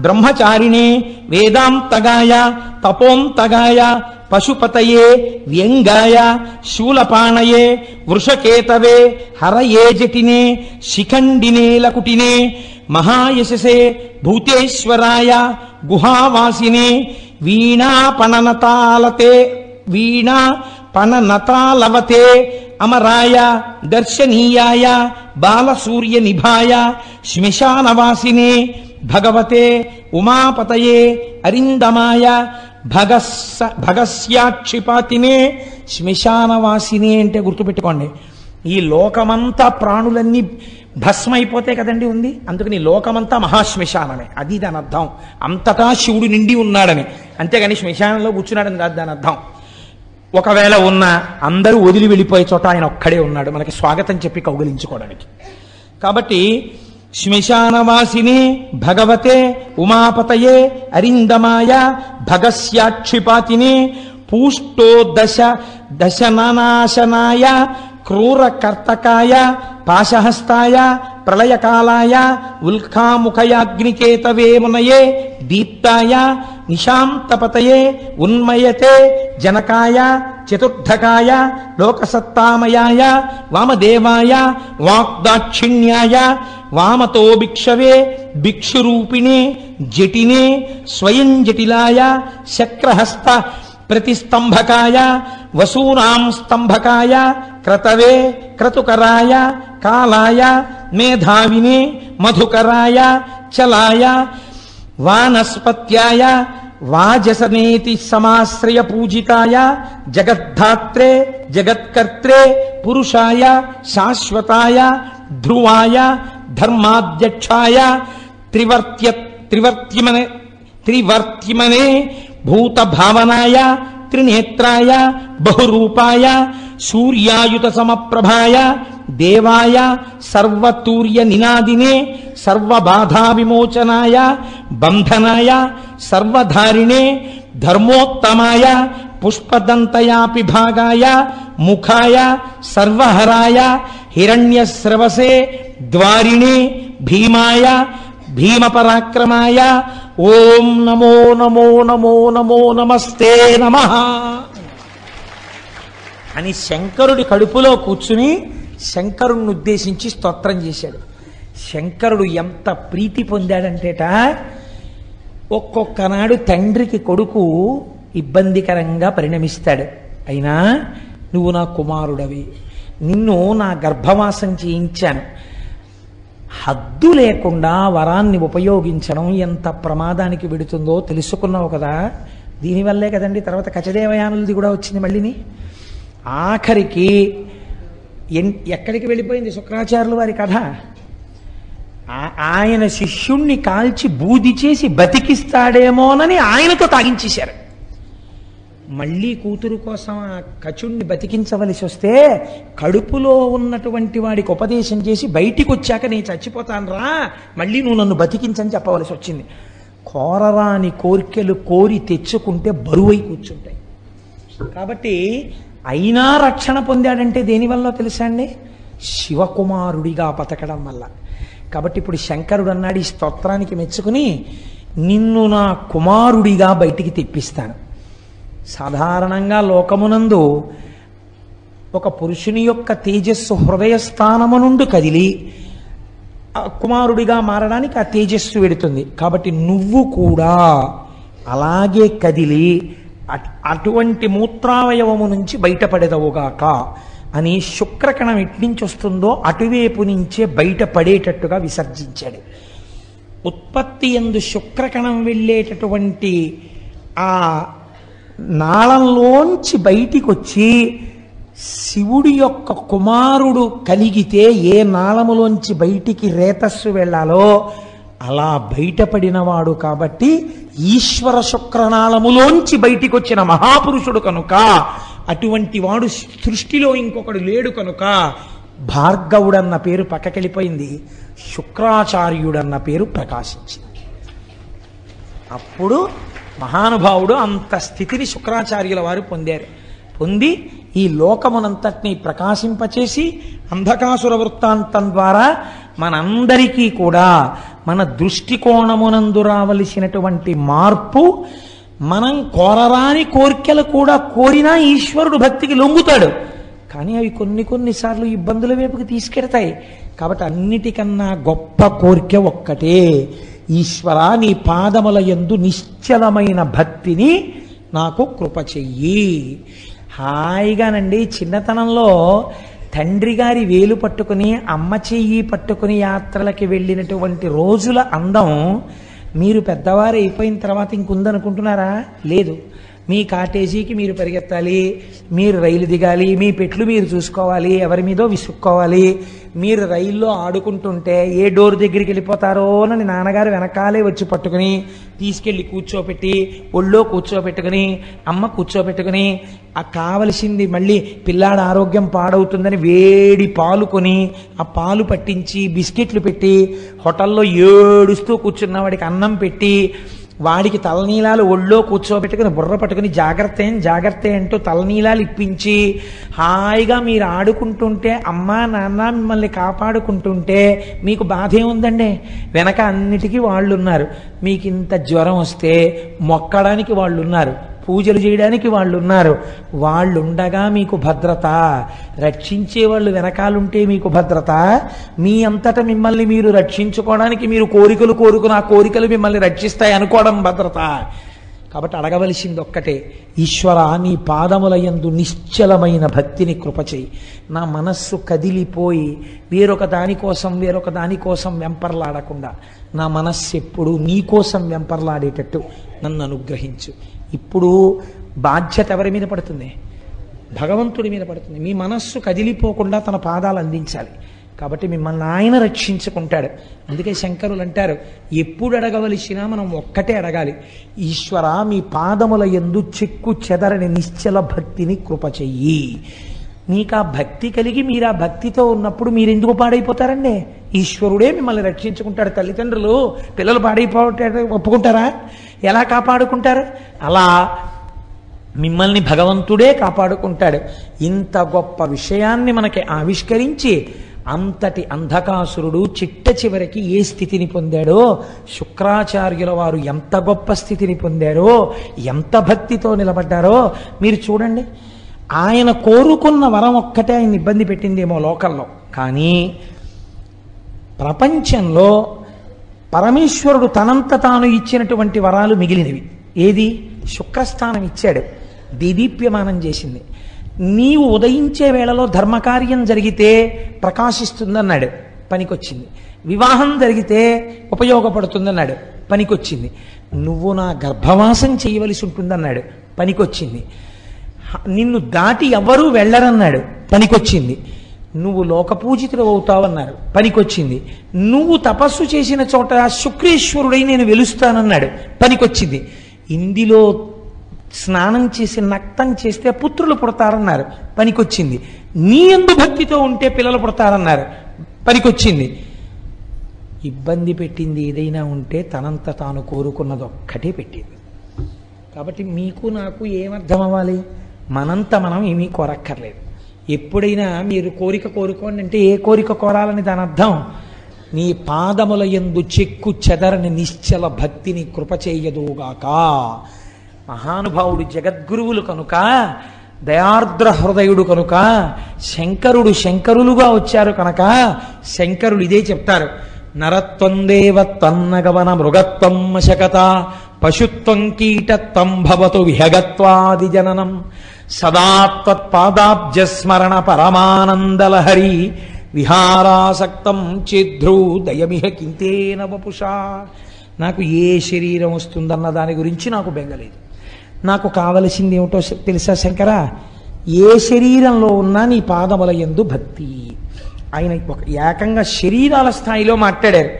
బ్రహ్మచారిణే వేదాంతగాయ తపోంతగాయ పశుపతయే వ్యంగాయ శూలపాణయే వృషకేతవే హరయే జటినే శిఖండినే లకుటినే మహాయశసే భూతేశ్వరాయ గుహావాసినే వీణాపణనతాలతే వీణా పననతాలవతే అమరాయ దర్శనీయాయ బాలసూర్య నిభాయ శ్మశానవాసినే భగవతే ఉమాపతయే అరిందమాయ భగస్స భగస్యాక్షిపాతినే శ్మశానవాసినే అంటే గుర్తుపెట్టుకోండి. ఈ లోకమంతా ప్రాణులన్నీ భస్మైపోతే కదండి ఉంది? అందుకని లోకమంతా మహాశ్మశానమే. అది దాని అర్థం అంతటా శివుడు నిండి ఉన్నాడని. అంతేగాని శ్మశానంలో కూర్చున్నాడని కాదు దాని అర్థం ఒకవేళ ఉన్న అందరూ వదిలి వెళ్ళిపోయే చోట ఆయన ఒక్కడే ఉన్నాడు. మనకి స్వాగతం చెప్పి కౌగిలించుకోవడానికి. కాబట్టి శ్మశానవాసిని భగవతే ఉమాపతయే అరిందమాయ భగస్యాక్షిపాతిని పూష్టో దశ దశనానాశనాయ క్రూరకర్తకాయ పాశహస్తాయ ప్రళయకాలాయ ఉల్కాముఖయాగ్నికేతవేమునయే దీప్తాయ నిశాంతపతయే ఉన్మయతే జనకాయ చతుర్థకాయ లోకసత్తామయాయ వామదేవాయ వాగ్దాక్షిణ్యాయ వామతో భిక్షవే భిక్షురూపిణే జటినే స్వయం జటిలాయ శక్రహస్త ప్రతిస్తంభకాయ వసూనాం స్తంభకాయ క్రతవే క్రతుకరాయ కాలాయ మేధావినే మధుకరాయ చలాయ వానస్పత్యాయ वाजसनेति समाश्रय पूजिताया, जगद्धात्रे, जगत्कर्त्रे, पुरुषाय, शाश्वताय, ध्रुवाय, धर्माध्यक्षाय, त्रिवर्त्य त्रिवर्त्यमने त्रिवर्त्यमने भूत भावनाय त्रिनेत्राय, बहुरूपाय సూర్యాయుత సమప్రభాయ దేవాయ సర్వతూర్య నినాదినే సర్వబాధా విమోచనాయ బంధనాయ సర్వధారిణే ధర్మోత్తమాయ పుష్పదంతయాపి భాగాయ ముఖాయ సర్వహరాయ హిరణ్యస్రవసే ద్వారిణే భీమాయ భీమపరాక్రమాయ. ఓం నమో నమో నమో నమో నమస్తే నమ. అని శంకరుడి కడుపులో కూర్చుని శంకరుణ్ణి ఉద్దేశించి స్తోత్రం చేశాడు. శంకరుడు ఎంత ప్రీతి పొందాడంటేట ఒక్కొక్కనాడు తండ్రికి కొడుకు ఇబ్బందికరంగా పరిణమిస్తాడు. అయినా నువ్వు నా కుమారుడవి. నిన్ను నా గర్భవాసం చేయించాను. హద్దు లేకుండా వరాన్ని ఉపయోగించడం ఎంత ప్రమాదానికి విడుతుందో తెలుసుకున్నావు కదా. దీనివల్లే కదండి తర్వాత కచదేవయానులది కూడా వచ్చింది మళ్ళీని. ఆఖరికి ఎన్- ఎక్కడికి వెళ్ళిపోయింది శుక్రాచార్యుల వారి కథ? ఆ- ఆయన శిష్యుణ్ణి కాల్చి బూది చేసి బతికిస్తాడేమోనని ఆయనతో తాగించేశారు. మళ్ళీ కూతురు కోసం ఆ కచుణ్ణి బతికించవలసి వస్తే కడుపులో ఉన్నటువంటి వాడికి ఉపదేశం చేసి బయటికి వచ్చాక నేను చచ్చిపోతాను రా మళ్ళీ నువ్వు నన్ను బతికించని చెప్పవలసి వచ్చింది. కోరరాని కోరికలు కోరి తెచ్చుకుంటే బరువై కూర్చుంటాయి. కాబట్టి అయినా రక్షణ పొందాడంటే దేనివల్ల తెలుసా అండి శివకుమారుడిగా బతకడం వల్ల. కాబట్టి ఇప్పుడు శంకరుడు అన్నాడు ఈ స్తోత్రానికి మెచ్చుకుని నిన్ను నా కుమారుడిగా బయటికి తెప్పిస్తాను. సాధారణంగా లోకమునందు ఒక పురుషుని యొక్క తేజస్సు హృదయస్థానము నుండి కదిలి కుమారుడిగా మారడానికి ఆ తేజస్సు వెడుతుంది. కాబట్టి నువ్వు కూడా అలాగే కదిలి అటువంటి మూత్రావయవము నుంచి బయటపడేదవుగాక అని శుక్రకణం ఎట్నుంచి వస్తుందో అటువైపు నుంచే బయటపడేటట్టుగా విసర్జించాడు. ఉత్పత్తి ఎందు శుక్రకణం వెళ్ళేటటువంటి ఆ నాళంలోంచి బయటికి వచ్చి శివుడి యొక్క కుమారుడు కలిగితే ఏ నాళములోంచి బయటికి రేతస్సు వెళ్ళాలో అలా బయటపడినవాడు కాబట్టి ఈశ్వర శుక్రనాళములోంచి బయటికి వచ్చిన మహాపురుషుడు కనుక అటువంటి వాడు సృష్టిలో ఇంకొకడు లేడు కనుక భార్గవుడన్న పేరు పక్కకెళ్ళిపోయింది శుక్రాచార్యుడన్న పేరు ప్రకాశించింది. అప్పుడు మహానుభావుడు అంత స్థితిని శుక్రాచార్యుల వారు పొందారు. పొంది ఈ లోకమునంతటినీ ప్రకాశింపచేసి అంధకాసుర వృత్తాంతం ద్వారా మనందరికీ కూడా మన దృష్టికోణమునందు రావలసినటువంటి మార్పు మనం కోరరాని కోరికలు కూడా కోరినా ఈశ్వరుడు భక్తికి లొంగుతాడు. కానీ అవి కొన్ని కొన్నిసార్లు ఇబ్బందుల వైపుకి తీసుకెడతాయి కాబట్టి అన్నిటికన్నా గొప్ప కోరిక ఒక్కటే. ఈశ్వర నీ పాదముల ఎందు నిశ్చలమైన భక్తిని నాకు కృప చెయ్యి. హాయిగానండి చిన్నతనంలో తండ్రి గారి వేలు పట్టుకుని అమ్మ చెయ్యి పట్టుకుని యాత్రలకి వెళ్ళినటువంటి రోజుల అందం మీరు పెద్దవారు అయిపోయిన తర్వాత ఇంకుందనుకుంటున్నారా? లేదు. మీ కాటేజీకి మీరు పరిగెత్తాలి మీరు రైలు దిగాలి మీ పెట్లు మీరు చూసుకోవాలి ఎవరి మీదో విసుక్కోవాలి. మీరు రైల్లో ఆడుకుంటుంటే ఏ డోర్ దగ్గరికి వెళ్ళిపోతారో అని నాన్నగారు వెనకాలే వచ్చి పట్టుకుని తీసుకెళ్ళి కూర్చోపెట్టి ఒళ్ళో కూర్చోపెట్టుకుని అమ్మ కూర్చోపెట్టుకుని ఆ కావలసింది మళ్ళీ పిల్లాడ ఆరోగ్యం పాడవుతుందని వేడి పాలు కొని ఆ పాలు పట్టించి బిస్కెట్లు పెట్టి హోటల్లో ఏడుస్తూ కూర్చున్న వాడికి అన్నం పెట్టి వాడికి తలనీలాలు ఒళ్ళో కూర్చోబెట్టుకుని బుర్ర పట్టుకుని జాగ్రత్త ఏం జాగ్రత్త అంటూ తలనీలాలు ఇప్పించి హాయిగా మీరు ఆడుకుంటుంటే అమ్మా నాన్న మిమ్మల్ని కాపాడుకుంటుంటే మీకు బాధ ఏముందండి వెనక అన్నిటికీ వాళ్ళు ఉన్నారు మీకు ఇంత జ్వరం వస్తే మొక్కడానికి వాళ్ళు ఉన్నారు పూజలు చేయడానికి వాళ్ళు ఉన్నారు వాళ్ళు ఉండగా మీకు భద్రత. రక్షించే వాళ్ళు వెనకాలుంటే మీకు భద్రత. మీ అంతట మిమ్మల్ని మీరు రక్షించుకోవడానికి మీరు కోరికలు కోరుకున్న ఆ కోరికలు మిమ్మల్ని రక్షిస్తాయి అనుకోవడం భద్రత. కాబట్టి అడగవలసింది ఒక్కటే. ఈశ్వర నీ పాదముల యందు నిశ్చలమైన భక్తిని కృపచేయి నా మనస్సు కదిలిపోయి వేరొక దానికోసం వేరొక దానికోసం వెంపర్లాడకుండా నా మనస్సు ఎప్పుడు నీకోసం వెంపర్లాడేటట్టు నన్ను అనుగ్రహించు. ఇప్పుడు బాధ్యత ఎవరి మీద పడుతుంది? భగవంతుడి మీద పడుతుంది. మీ మనస్సు కదిలిపోకుండా తన పాదాలు అందించాలి. కాబట్టి మిమ్మల్ని ఆయన రక్షించుకుంటాడు. అందుకే శంకరులు అంటారు ఎప్పుడు అడగవలసినా మనం ఒక్కటే అడగాలి. ఈశ్వర మీ పాదముల ఎందు చెక్కు చెదరని నిశ్చల భక్తిని కృప చెయ్యి. మీకు ఆ భక్తి కలిగి మీరు ఆ భక్తితో ఉన్నప్పుడు మీరు ఎందుకు పాడైపోతారండి? ఈశ్వరుడే మిమ్మల్ని రక్షించుకుంటాడు తల్లిదండ్రులు. పిల్లలు పాడైపోతాడు ఒప్పుకుంటారా? ఎలా కాపాడుకుంటారు? అలా మిమ్మల్ని భగవంతుడే కాపాడుకుంటాడు. ఇంత గొప్ప విషయాన్ని మనకి ఆవిష్కరించి అంతటి అంధకాసురుడు చిట్ట చివరికి ఏ స్థితిని పొందాడో? శుక్రాచార్యుల వారు ఎంత గొప్ప స్థితిని పొందారో? ఎంత భక్తితో నిలబడ్డారో? మీరు చూడండి. ఆయన కోరుకున్న వరం ఒక్కటే ఆయన ఇబ్బంది పెట్టిందేమో లోకల్లో కానీ ప్రపంచంలో పరమేశ్వరుడు తనంత తాను ఇచ్చినటువంటి వరాలు మిగిలినవి. ఏది? శుక్రస్థానం ఇచ్చాడు. దీదీప్యమానం చేసింది. నీవు ఉదయించే వేళలో ధర్మకార్యం జరిగితే ప్రకాశిస్తుందన్నాడు. పనికొచ్చింది. వివాహం జరిగితే ఉపయోగపడుతుందన్నాడు. పనికొచ్చింది. నువ్వు నా గర్భవాసం చేయవలసి ఉంటుందన్నాడు. పనికొచ్చింది. నిన్ను దాటి ఎవ్వరూ వెళ్ళరన్నాడు. పనికొచ్చింది. నువ్వు లోకపూజితుడు అవుతావన్నారు. పనికొచ్చింది. నువ్వు తపస్సు చేసిన చోట శుక్రేశ్వరుడై నేను వెలుస్తానన్నాడు. పనికొచ్చింది. ఇందులో స్నానం చేసి నక్తం చేస్తే పుత్రులు పుడతారన్నారు. పనికొచ్చింది. నీ ఎందు భక్తితో ఉంటే పిల్లలు పుడతారన్నారు. పనికొచ్చింది. ఇబ్బంది పెట్టింది ఏదైనా ఉంటే తనంత తాను కోరుకున్నది ఒక్కటే పెట్టింది. కాబట్టి మీకు నాకు ఏమర్థం అవ్వాలి? మనంత మనం ఏమీ కోరక్కర్లేదు. ఎప్పుడైనా మీరు కోరిక కోరుకోండి అంటే ఏ కోరిక కోరాలని దాని అర్థం? నీ పాదముల యందు చెక్కు చెదరని నిశ్చల భక్తిని కృపచేయదుగాక మహానుభావుడు జగద్గురువులు కనుక దయార్ద్ర హృదయుడు కనుక శంకరుడు శంకరులుగా వచ్చారు కనుక శంకరులు ఇదే చెప్తారు. నరత్వందేవ తన్నగవన మృగత్వం శకత పశుత్వం కీటత్వం భవతు విహగత్వాది జననం. సదా తత్పాదాబ్జస్మరణ పరమానందలహరి విహారాసక్తం చిద్రూ దయమిహ కింతేన వపుషా. నాకు ఏ శరీరం వస్తుందన్న దాని గురించి నాకు బెంగలేదు నాకు కావలసింది ఏమిటో తెలుసా శంకర? ఏ శరీరంలో ఉన్నా నీ పాదముల ఎందు భక్తి. ఆయన ఒక ఏకంగా శరీరాల స్థాయిలో మాట్లాడారు.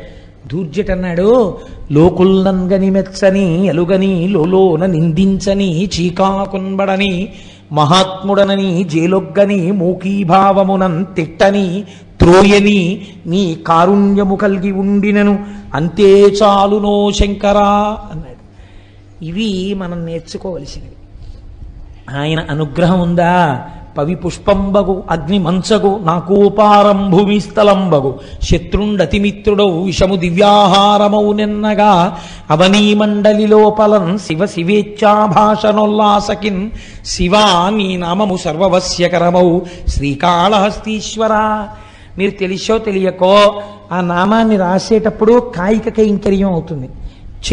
దూర్జట్ అన్నాడు లోకుల్నంగని మెచ్చని ఎలుగని లోలోన నిందించని చీకాకున్బడని మహాత్ముడనని జేలొగ్గని మూకీభావమునం తిట్టని త్రోయని నీ కారుణ్యము కలిగి ఉండినను అంతే చాలునో శంకరా అన్నాడు. ఇవి మనం నేర్చుకోవలసినవి. ఆయన అనుగ్రహం ఉందా? పవి పుష్పంబగు అగ్ని మంచగు నాకోపారం భూమి స్థలంబగు. శత్రుండతిమిత్రుడౌ విషము దివ్యాహారమౌ నిన్నగా అవనీ మండలి లోపలం శివ శివేచ్ఛాభాషణోల్లాసకిన్ శివా నీ నామము సర్వవస్యకరమౌ శ్రీకాళహస్తీశ్వర మీరు తెలిసో తెలియకో ఆ నామాన్ని రాసేటప్పుడు కాయిక కైంకర్యం అవుతుంది.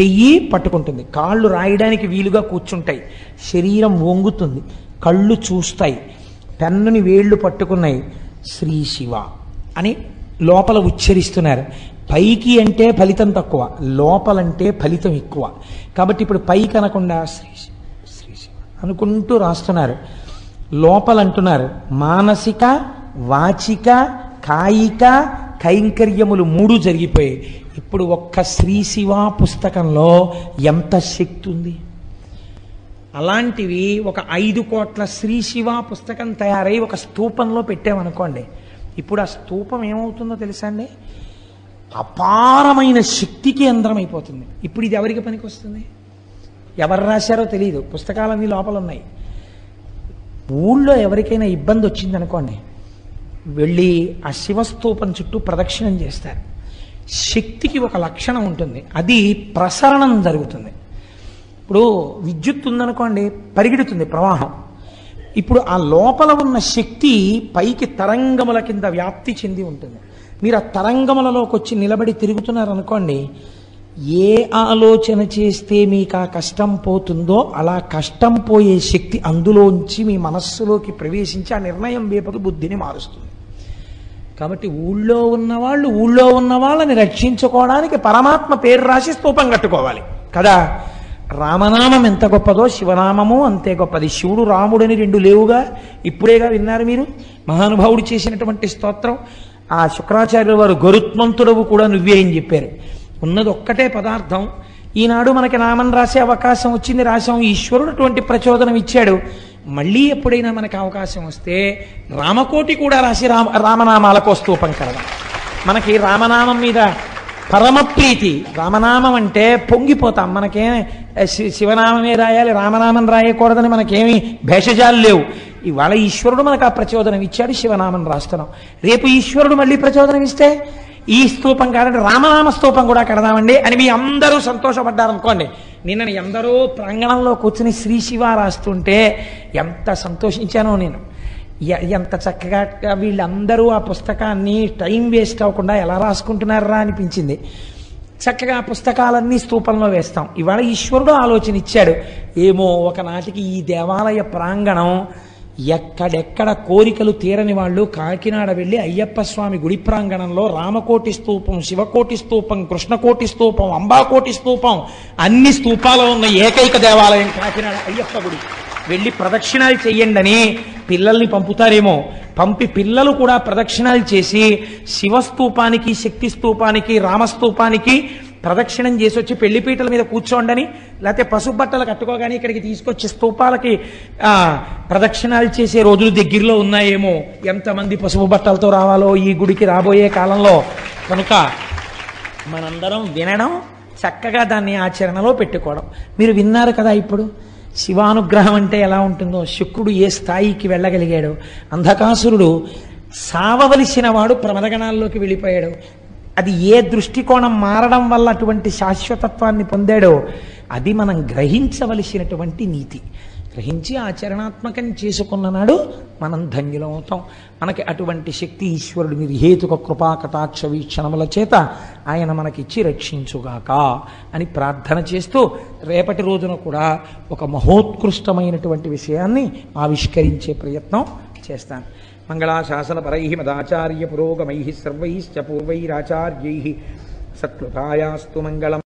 చెయ్యి పట్టుకుంటుంది. కాళ్ళు రాయడానికి వీలుగా కూర్చుంటాయి. శరీరం వంగుతుంది. కళ్ళు చూస్తాయి. పెన్నుని వేళ్ళు పట్టుకున్నాయి. శ్రీ శివ అని లోపల ఉచ్చరిస్తున్నారు. పైకి అంటే ఫలితం తక్కువ లోపలంటే ఫలితం ఎక్కువ. కాబట్టి ఇప్పుడు పైకి అనకుండా శ్రీ శ్రీ శివ అనుకుంటూ రాస్తున్నారు. లోపలంటున్నారు మానసిక వాచిక కాయిక కైంకర్యములు మూడు జరిగిపోయాయి. ఇప్పుడు ఒక్క శ్రీశివ పుస్తకంలో ఎంత శక్తి ఉంది? అలాంటివి ఒక ఐదు కోట్ల శ్రీ శివ పుస్తకం తయారై ఒక స్తూపంలో పెట్టామనుకోండి ఇప్పుడు ఆ స్తూపం ఏమవుతుందో తెలుసా అండి? అపారమైన శక్తికి కేంద్రం అయిపోతుంది ఇప్పుడు ఇది ఎవరికి పనికి వస్తుంది ఎవరు రాశారో తెలియదు పుస్తకాలన్నీ లోపల ఉన్నాయి ఊళ్ళో ఎవరికైనా ఇబ్బంది వచ్చిందనుకోండి వెళ్ళి ఆ శివస్తూపం చుట్టూ ప్రదక్షిణం చేస్తారు. శక్తికి ఒక లక్షణం ఉంటుంది. అది ప్రసరణం జరుగుతుంది. ఇప్పుడు విద్యుత్ ఉందనుకోండి పరిగెడుతుంది ప్రవాహం. ఇప్పుడు ఆ లోపల ఉన్న శక్తి పైకి తరంగముల కింద వ్యాప్తి చెంది ఉంటుంది. మీరు ఆ తరంగములలోకి వచ్చి నిలబడి తిరుగుతున్నారనుకోండి ఏ ఆలోచన చేస్తే మీకు ఆ కష్టం పోతుందో అలా కష్టం పోయే శక్తి అందులోంచి మీ మనస్సులోకి ప్రవేశించి ఆ నిర్ణయం వేపకు బుద్ధిని మారుస్తుంది. కాబట్టి ఊళ్ళో ఉన్నవాళ్ళు ఊళ్ళో ఉన్న వాళ్ళని రక్షించుకోవడానికి పరమాత్మ పేరు రాసి స్తూపం కట్టుకోవాలి. కదా? రామనామం ఎంత గొప్పదో శివనామము అంతే గొప్పది. శివుడు రాముడని రెండు లేవుగా ఇప్పుడేగా విన్నారు మీరు? మహానుభావుడు చేసినటువంటి స్తోత్రం. ఆ శుక్రాచార్యుల వారు గరుత్మంతుడవు కూడా నువ్వే అని చెప్పారు. ఉన్నది ఒక్కటే పదార్థం. ఈనాడు మనకి నామం రాసే అవకాశం వచ్చింది రాసాం ఈశ్వరుడు అటువంటి ప్రచోదనం ఇచ్చాడు. మళ్ళీ ఎప్పుడైనా మనకి అవకాశం వస్తే రామకోటి కూడా రాసి రామ రామనామాలకు స్తూపం కలదాం మనకి రామనామం మీద పరమప్రీతి. రామనామం అంటే పొంగిపోతాం. మనకేం శివనామమే రాయాలి రామనామం రాయకూడదని మనకేమి భేషజాలు లేవు. ఇవాళ ఈశ్వరుడు మనకు ఆ ప్రచోదనం ఇచ్చాడు శివనామం రాస్తున్నాం. రేపు ఈశ్వరుడు మళ్ళీ ప్రచోదనం ఇస్తే ఈ స్తూపం కాదంటే రామనామ స్తూపం కూడా కడదామండి అని మీ అందరూ సంతోషపడ్డారనుకోండి. నిన్న ఎందరో ప్రాంగణంలో కూర్చుని శ్రీ శివ రాస్తుంటే ఎంత సంతోషించానో నేను. ఎంత చక్కగా వీళ్ళందరూ ఆ పుస్తకాన్ని టైం వేస్ట్ అవ్వకుండా ఎలా రాసుకుంటున్నారా అనిపించింది. చక్కగా ఆ పుస్తకాలన్నీ స్థూపంలో వేస్తాం. ఇవాళ ఈశ్వరుడు ఆలోచన ఇచ్చాడు. ఏమో ఒకనాటికి ఈ దేవాలయ ప్రాంగణం ఎక్కడెక్కడ కోరికలు తీరని వాళ్ళు కాకినాడ వెళ్ళి అయ్యప్ప స్వామి గుడి ప్రాంగణంలో రామకోటి స్తూపం శివకోటి స్తూపం కృష్ణకోటి స్తూపం అంబాకోటి స్తూపం అన్ని స్తూపాలు ఉన్న ఏకైక దేవాలయం కాకినాడ అయ్యప్ప గుడి. వెళ్ళి ప్రదక్షిణాలు చెయ్యండి అని పిల్లల్ని పంపుతారేమో. పంపి పిల్లలు కూడా ప్రదక్షిణాలు చేసి శివస్తూపానికి శక్తి స్తూపానికి రామస్తూపానికి ప్రదక్షిణం చేసి వచ్చి పెళ్ళిపీటల మీద కూర్చోండని లేకపోతే పసుపు బట్టలు కట్టుకోగానే ఇక్కడికి తీసుకొచ్చి స్తూపాలకి ప్రదక్షిణాలు చేసే రోజులు దగ్గరలో ఉన్నాయేమో. ఎంతమంది పసుపు బట్టలతో రావాలో ఈ గుడికి రాబోయే కాలంలో. కనుక మనందరం వినడం చక్కగా దాన్ని ఆచరణలో పెట్టుకోవడం. మీరు విన్నారు కదా ఇప్పుడు? శివానుగ్రహం అంటే ఎలా ఉంటుందో శుక్రుడు ఏ స్థాయికి వెళ్ళగలిగాడు అంధకాసురుడు సావవలసిన వాడు ప్రమదగణాల్లోకి వెళ్ళిపోయాడు. అది ఏ దృష్టికోణం మారడం వల్ల అటువంటి శాశ్వతత్వాన్ని పొందాడో అది మనం గ్రహించవలసినటువంటి నీతి. గ్రహించి ఆచరణాత్మకం చేసుకున్న నాడు మనం ధన్యులమవుతాం. మనకి అటువంటి శక్తి ఈశ్వరుడు నిర్హేతుక కృపా కటాక్ష వీక్షణముల చేత ఆయన మనకిచ్చి రక్షించుగాక అని ప్రార్థన చేస్తూ రేపటి రోజున కూడా ఒక మహోత్కృష్టమైనటువంటి విషయాన్ని ఆవిష్కరించే ప్రయత్నం చేస్తాను. మంగళాశాసనపరై మదాచార్య పురోగమై సర్వైశ్చ పూర్వైరాచార్యై సత్కృతాయాస్తు మంగళం.